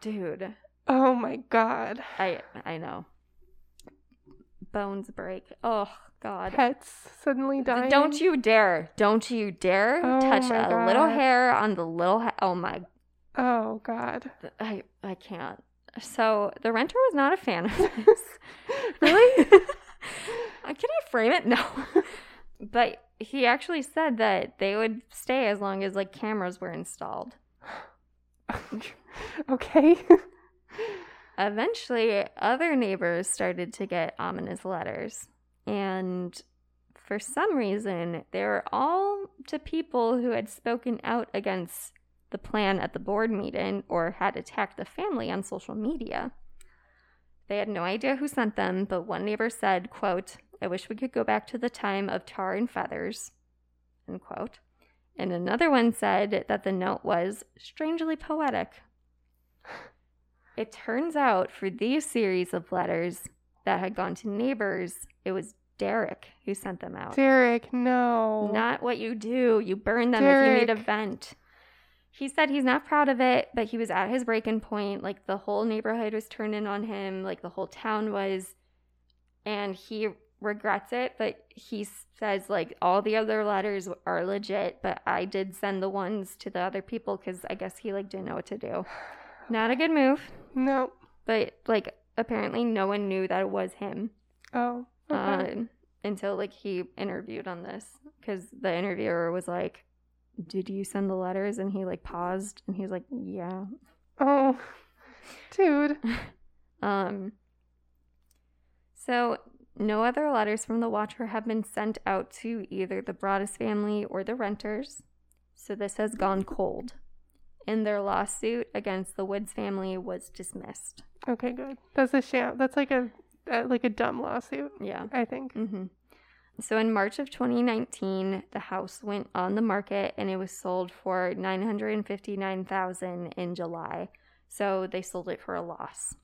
dude, oh my god. I I know. Bones break. Oh God. Pets suddenly dying. Don't you dare! Don't you dare Oh touch a little hair on the little. Ha- oh my! Oh god. I I can't. So the renter was not a fan of this. Really? Can I frame it? No. but he actually said that they would stay as long as like cameras were installed. okay. Eventually, other neighbors started to get ominous letters. And for some reason, they were all to people who had spoken out against the plan at the board meeting or had attacked the family on social media. They had no idea who sent them, but one neighbor said, quote, I wish we could go back to the time of tar and feathers, end quote. And another one said that the note was strangely poetic. It turns out for these series of letters that had gone to neighbors, it was Derek who sent them out. Derek, no. Not what you do. You burn them if you need a vent. He said he's not proud of it, but he was at his breaking point. Like the whole neighborhood was turning on him, like the whole town was. And he regrets it, but he says, like, all the other letters are legit, but I did send the ones to the other people because I guess he, like, didn't know what to do. Not a good move, No. but, like, apparently no one knew that it was him Oh. Okay. uh, until like he interviewed on this because the interviewer was like did you send the letters and he like paused and he was like yeah oh. Dude. um so no other letters from the watcher have been sent out to either the Broaddus family or the renters so this has gone cold and their lawsuit against the woods family was dismissed Okay, good. That's a sham. That's like a uh, like a dumb lawsuit. Yeah. I think. hmm So in March of 2019, the house went on the market and it was sold for 959,000 in July. So they sold it for a loss.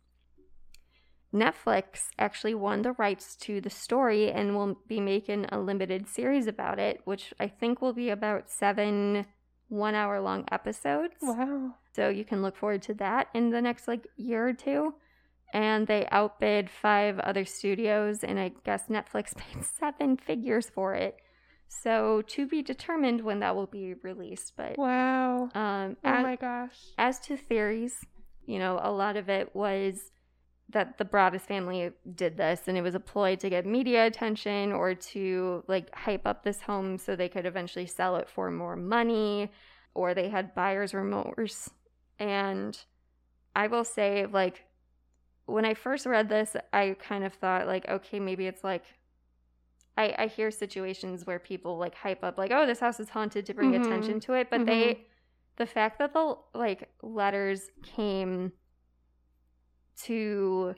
Netflix actually won the rights to the story and will be making a limited series about it, which I think will be about seven one hour long episodes. Wow. So you can look forward to that in the next like year or two. And they outbid five other studios, and I guess Netflix paid seven figures for it. So to be determined when that will be released. But Wow. um, Oh as, my gosh. as to theories, you know, a lot of it was that the Broaddus family did this and it was a ploy to get media attention or to like hype up this home so they could eventually sell it for more money or they had buyer's remorse. And I will say, like, when I first read this, I kind of thought, like, okay, maybe it's like I, I hear situations where people like hype up like oh this house is haunted to bring Mhm. attention to it but Mhm. they the fact that the like letters came to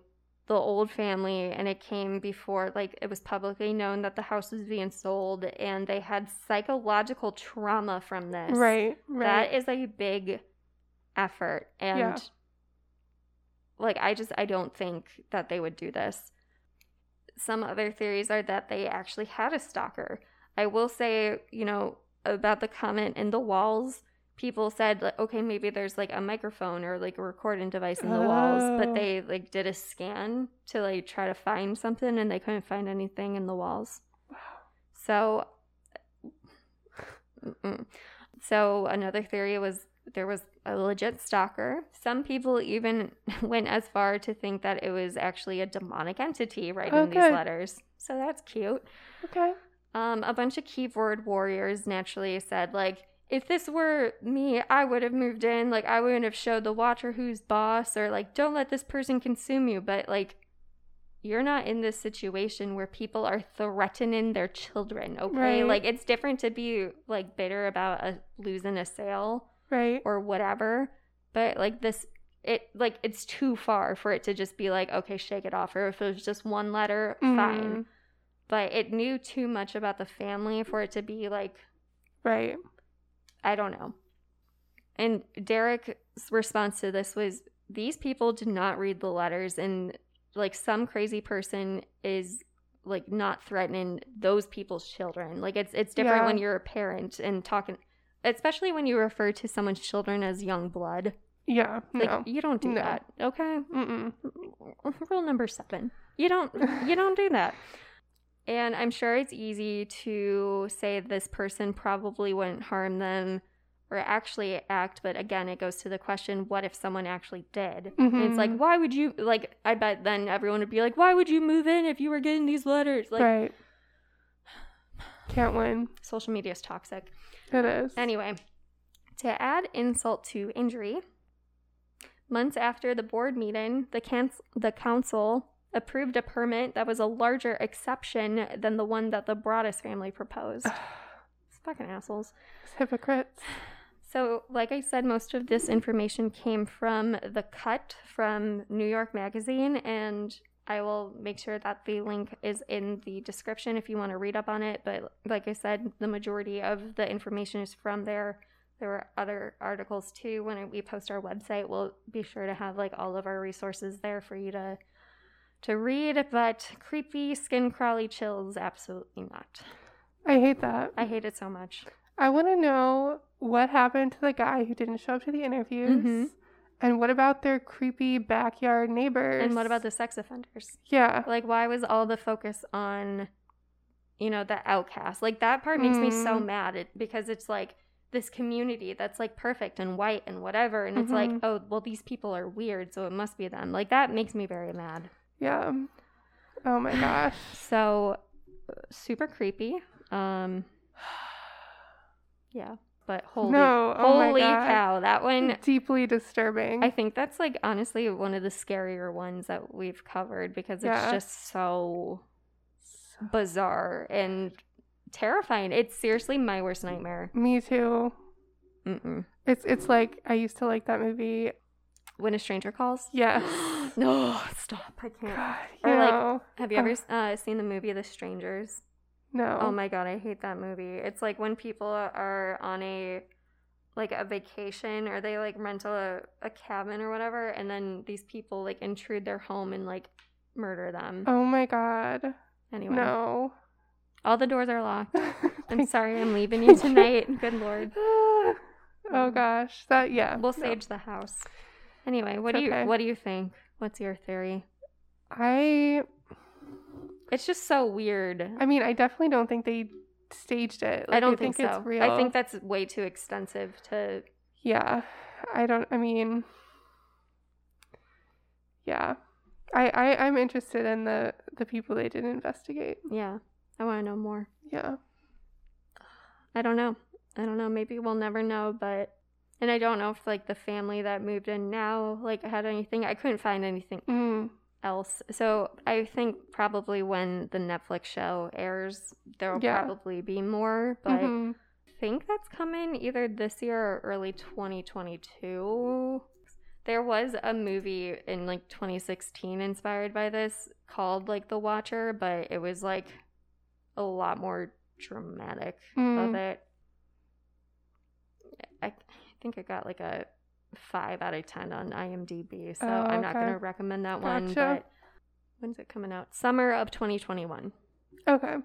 the old family and it came before like it was publicly known that the house was being sold and they had psychological trauma from this Right. Right. that is a big effort and Yeah. like i just i don't think that they would do this some other theories are that they actually had a stalker i will say you know about the comment in the walls people said like okay maybe there's like a microphone or like a recording device in the walls but Oh. they like did a scan to like try to find something and they couldn't find anything in the walls so Mm-mm. So another theory was there was a legit stalker. Some people even went as far to think that it was actually a demonic entity writing these letters. So that's cute. okay. Um, a bunch of keyboard warriors naturally said like, if this were me, I would have moved in. Like, I wouldn't have showed the watcher who's boss, or like, don't let this person consume you. But like, you're not in this situation where people are threatening their children. Okay, Right. like it's different to be like bitter about a, losing a sale Right. or whatever. But like this, it like it's too far for it to just be like, okay, shake it off. Or if it was just one letter, fine. Mhm. But it knew too much about the family for it to be like Right. I don't know. And Derek's response to this was these people did not read the letters and like some crazy person is like not threatening those people's children. Like it's it's different Yeah. when you're a parent and talking especially when you refer to someone's children as young blood. Yeah. Like no. you don't do No. that. Okay? Mm-mm. Rule number 7. You don't you don't do that. And I'm sure it's easy to say this person probably wouldn't harm them or actually act, but again, it goes to the question what if someone actually did? And it's like, Mhm. why would you, like, I bet then everyone would be like, why would you move in if you were getting these letters? Like, right. Can't win. social media is toxic. It is. Anyway, to add insult to injury, months after the board meeting, the, can- the council approved a permit that was a larger exception than the one that the Broaddus family proposed. It's fucking assholes. It's hypocrites. So, like I said, most of this information came from The Cut from New York Magazine, and I will make sure that the link is in the description if you want to read up on it. But, like I said, the majority of the information is from there. There were other articles too. When we post our website, we'll be sure to have like all of our resources there for you to to read. But creepy, skin crawly chills, absolutely not. I hate that. I hate it so much. I want to know what happened to the guy who didn't show up to the interviews. Mhm. And what about their creepy backyard neighbors? And what about the sex offenders? Yeah. Like, why was all the focus on, you know, the outcast? Like, that part makes me so Mm. mad it, because it's like this community that's like perfect and white and whatever. And it's like, Mhm. oh, well, these people are weird, so it must be them. Like, that makes me very mad. Yeah. Oh my gosh. So, super creepy. Um, yeah, but holy, no. Oh holy cow. That one, Deeply disturbing. I think that's like honestly one of the scarier ones that we've covered because it's Yeah. just so bizarre and terrifying. It's seriously my worst nightmare. Me too. Mm-mm. It's it's like I used to like that movie. When a stranger calls. Yes. No, stop! I can't. God, Or, like, know. Have you ever uh, seen the movie The Strangers? no. Oh my god, I hate that movie. It's like when people are on a like a vacation or they like rent a, a cabin or whatever and then these people like intrude their home and like murder them. Oh my god. anyway, No. all the doors are locked. I'm sorry I'm leaving you tonight. Good lord. oh gosh. That yeah. We'll no. the house. Anyway, what It's do you okay. what do you think? What's your theory? I It's just so weird. I mean, I definitely don't think they staged it. I don't think, so. it's real. I think that's way too extensive to Yeah. I don't I mean Yeah. I, I I'm interested in the the people they did investigate. yeah. I want to know more. Yeah. I don't know. I don't know. Maybe we'll never know, but and I don't know if like the family that moved in now like had anything. I couldn't find anything Mm. else. So I think probably when the Netflix show airs, there will Yeah. probably be more. But Mhm. I think that's coming either this year or early 2022. There was a movie in like 2016 inspired by this called like The Watcher, but it was like a lot more dramatic of Mm. it. I, I think I got like a 5 out of 10 on IMDb, so Oh, I'm not going to recommend that one. But when's it coming out? Summer of 2021. Okay.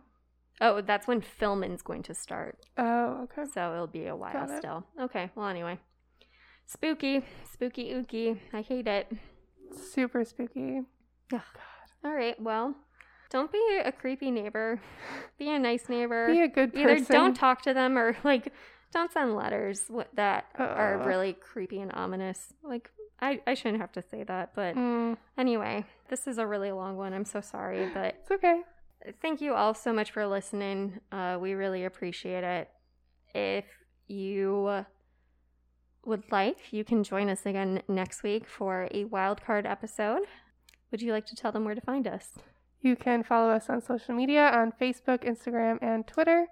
Oh, that's when filming's going to start. Oh, okay. So it'll be a while still. Okay, well, anyway. Spooky. Spooky ooky. I hate it. Super spooky. Yeah all right, well, don't be a creepy neighbor. Be a nice neighbor. Be a good person. Either don't talk to them or, like, don't send letters that are Uh. really creepy and ominous. Like, I, I shouldn't have to say that, but Mm. anyway, this is a really long one. I'm so sorry, but It's okay. thank you all so much for listening. Uh, we really appreciate it. If you would like, you can join us again next week for a wild card episode. Would you like to tell them where to find us? You can follow us on social media on Facebook, Instagram, and Twitter.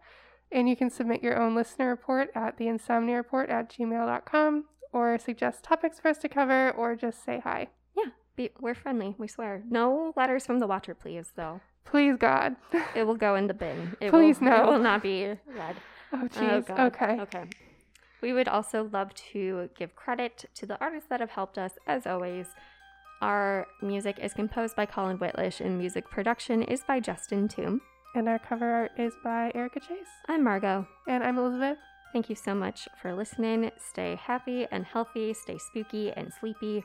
And you can submit your own listener report at theinsomniareport at gmail.com or suggest topics for us to cover or just say hi. Yeah, be, we're friendly, we swear. No letters from the Watcher, please, though. Please, God. It will go in the bin. It Please, will, no. It will not be read. Oh, Oh, jeez. God. okay. Okay. We would also love to give credit to the artists that have helped us, as always. Our music is composed by Colin Whitlish, and music production is by Justin Toom. And our cover art is by Erica Chase. I'm Margot. And I'm Elizabeth. Thank you so much for listening. Stay happy and healthy, stay spooky and sleepy,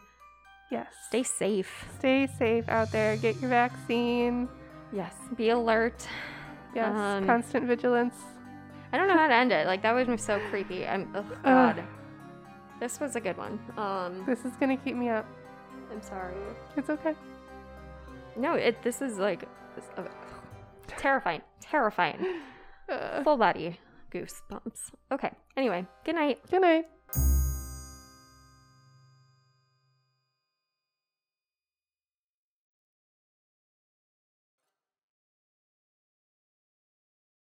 Yes. stay safe. Stay safe out there. Get your vaccine. Yes, be alert. Yes. Um, Constant vigilance. I don't know how to end it. Like, that was so creepy. I'm, oh, God. This was a good one. Um, This is going to keep me up. I'm sorry. It's okay. No, it. This is like this- terrifying, terrifying. Uh, Full body goosebumps. Okay. Anyway, good night. good night.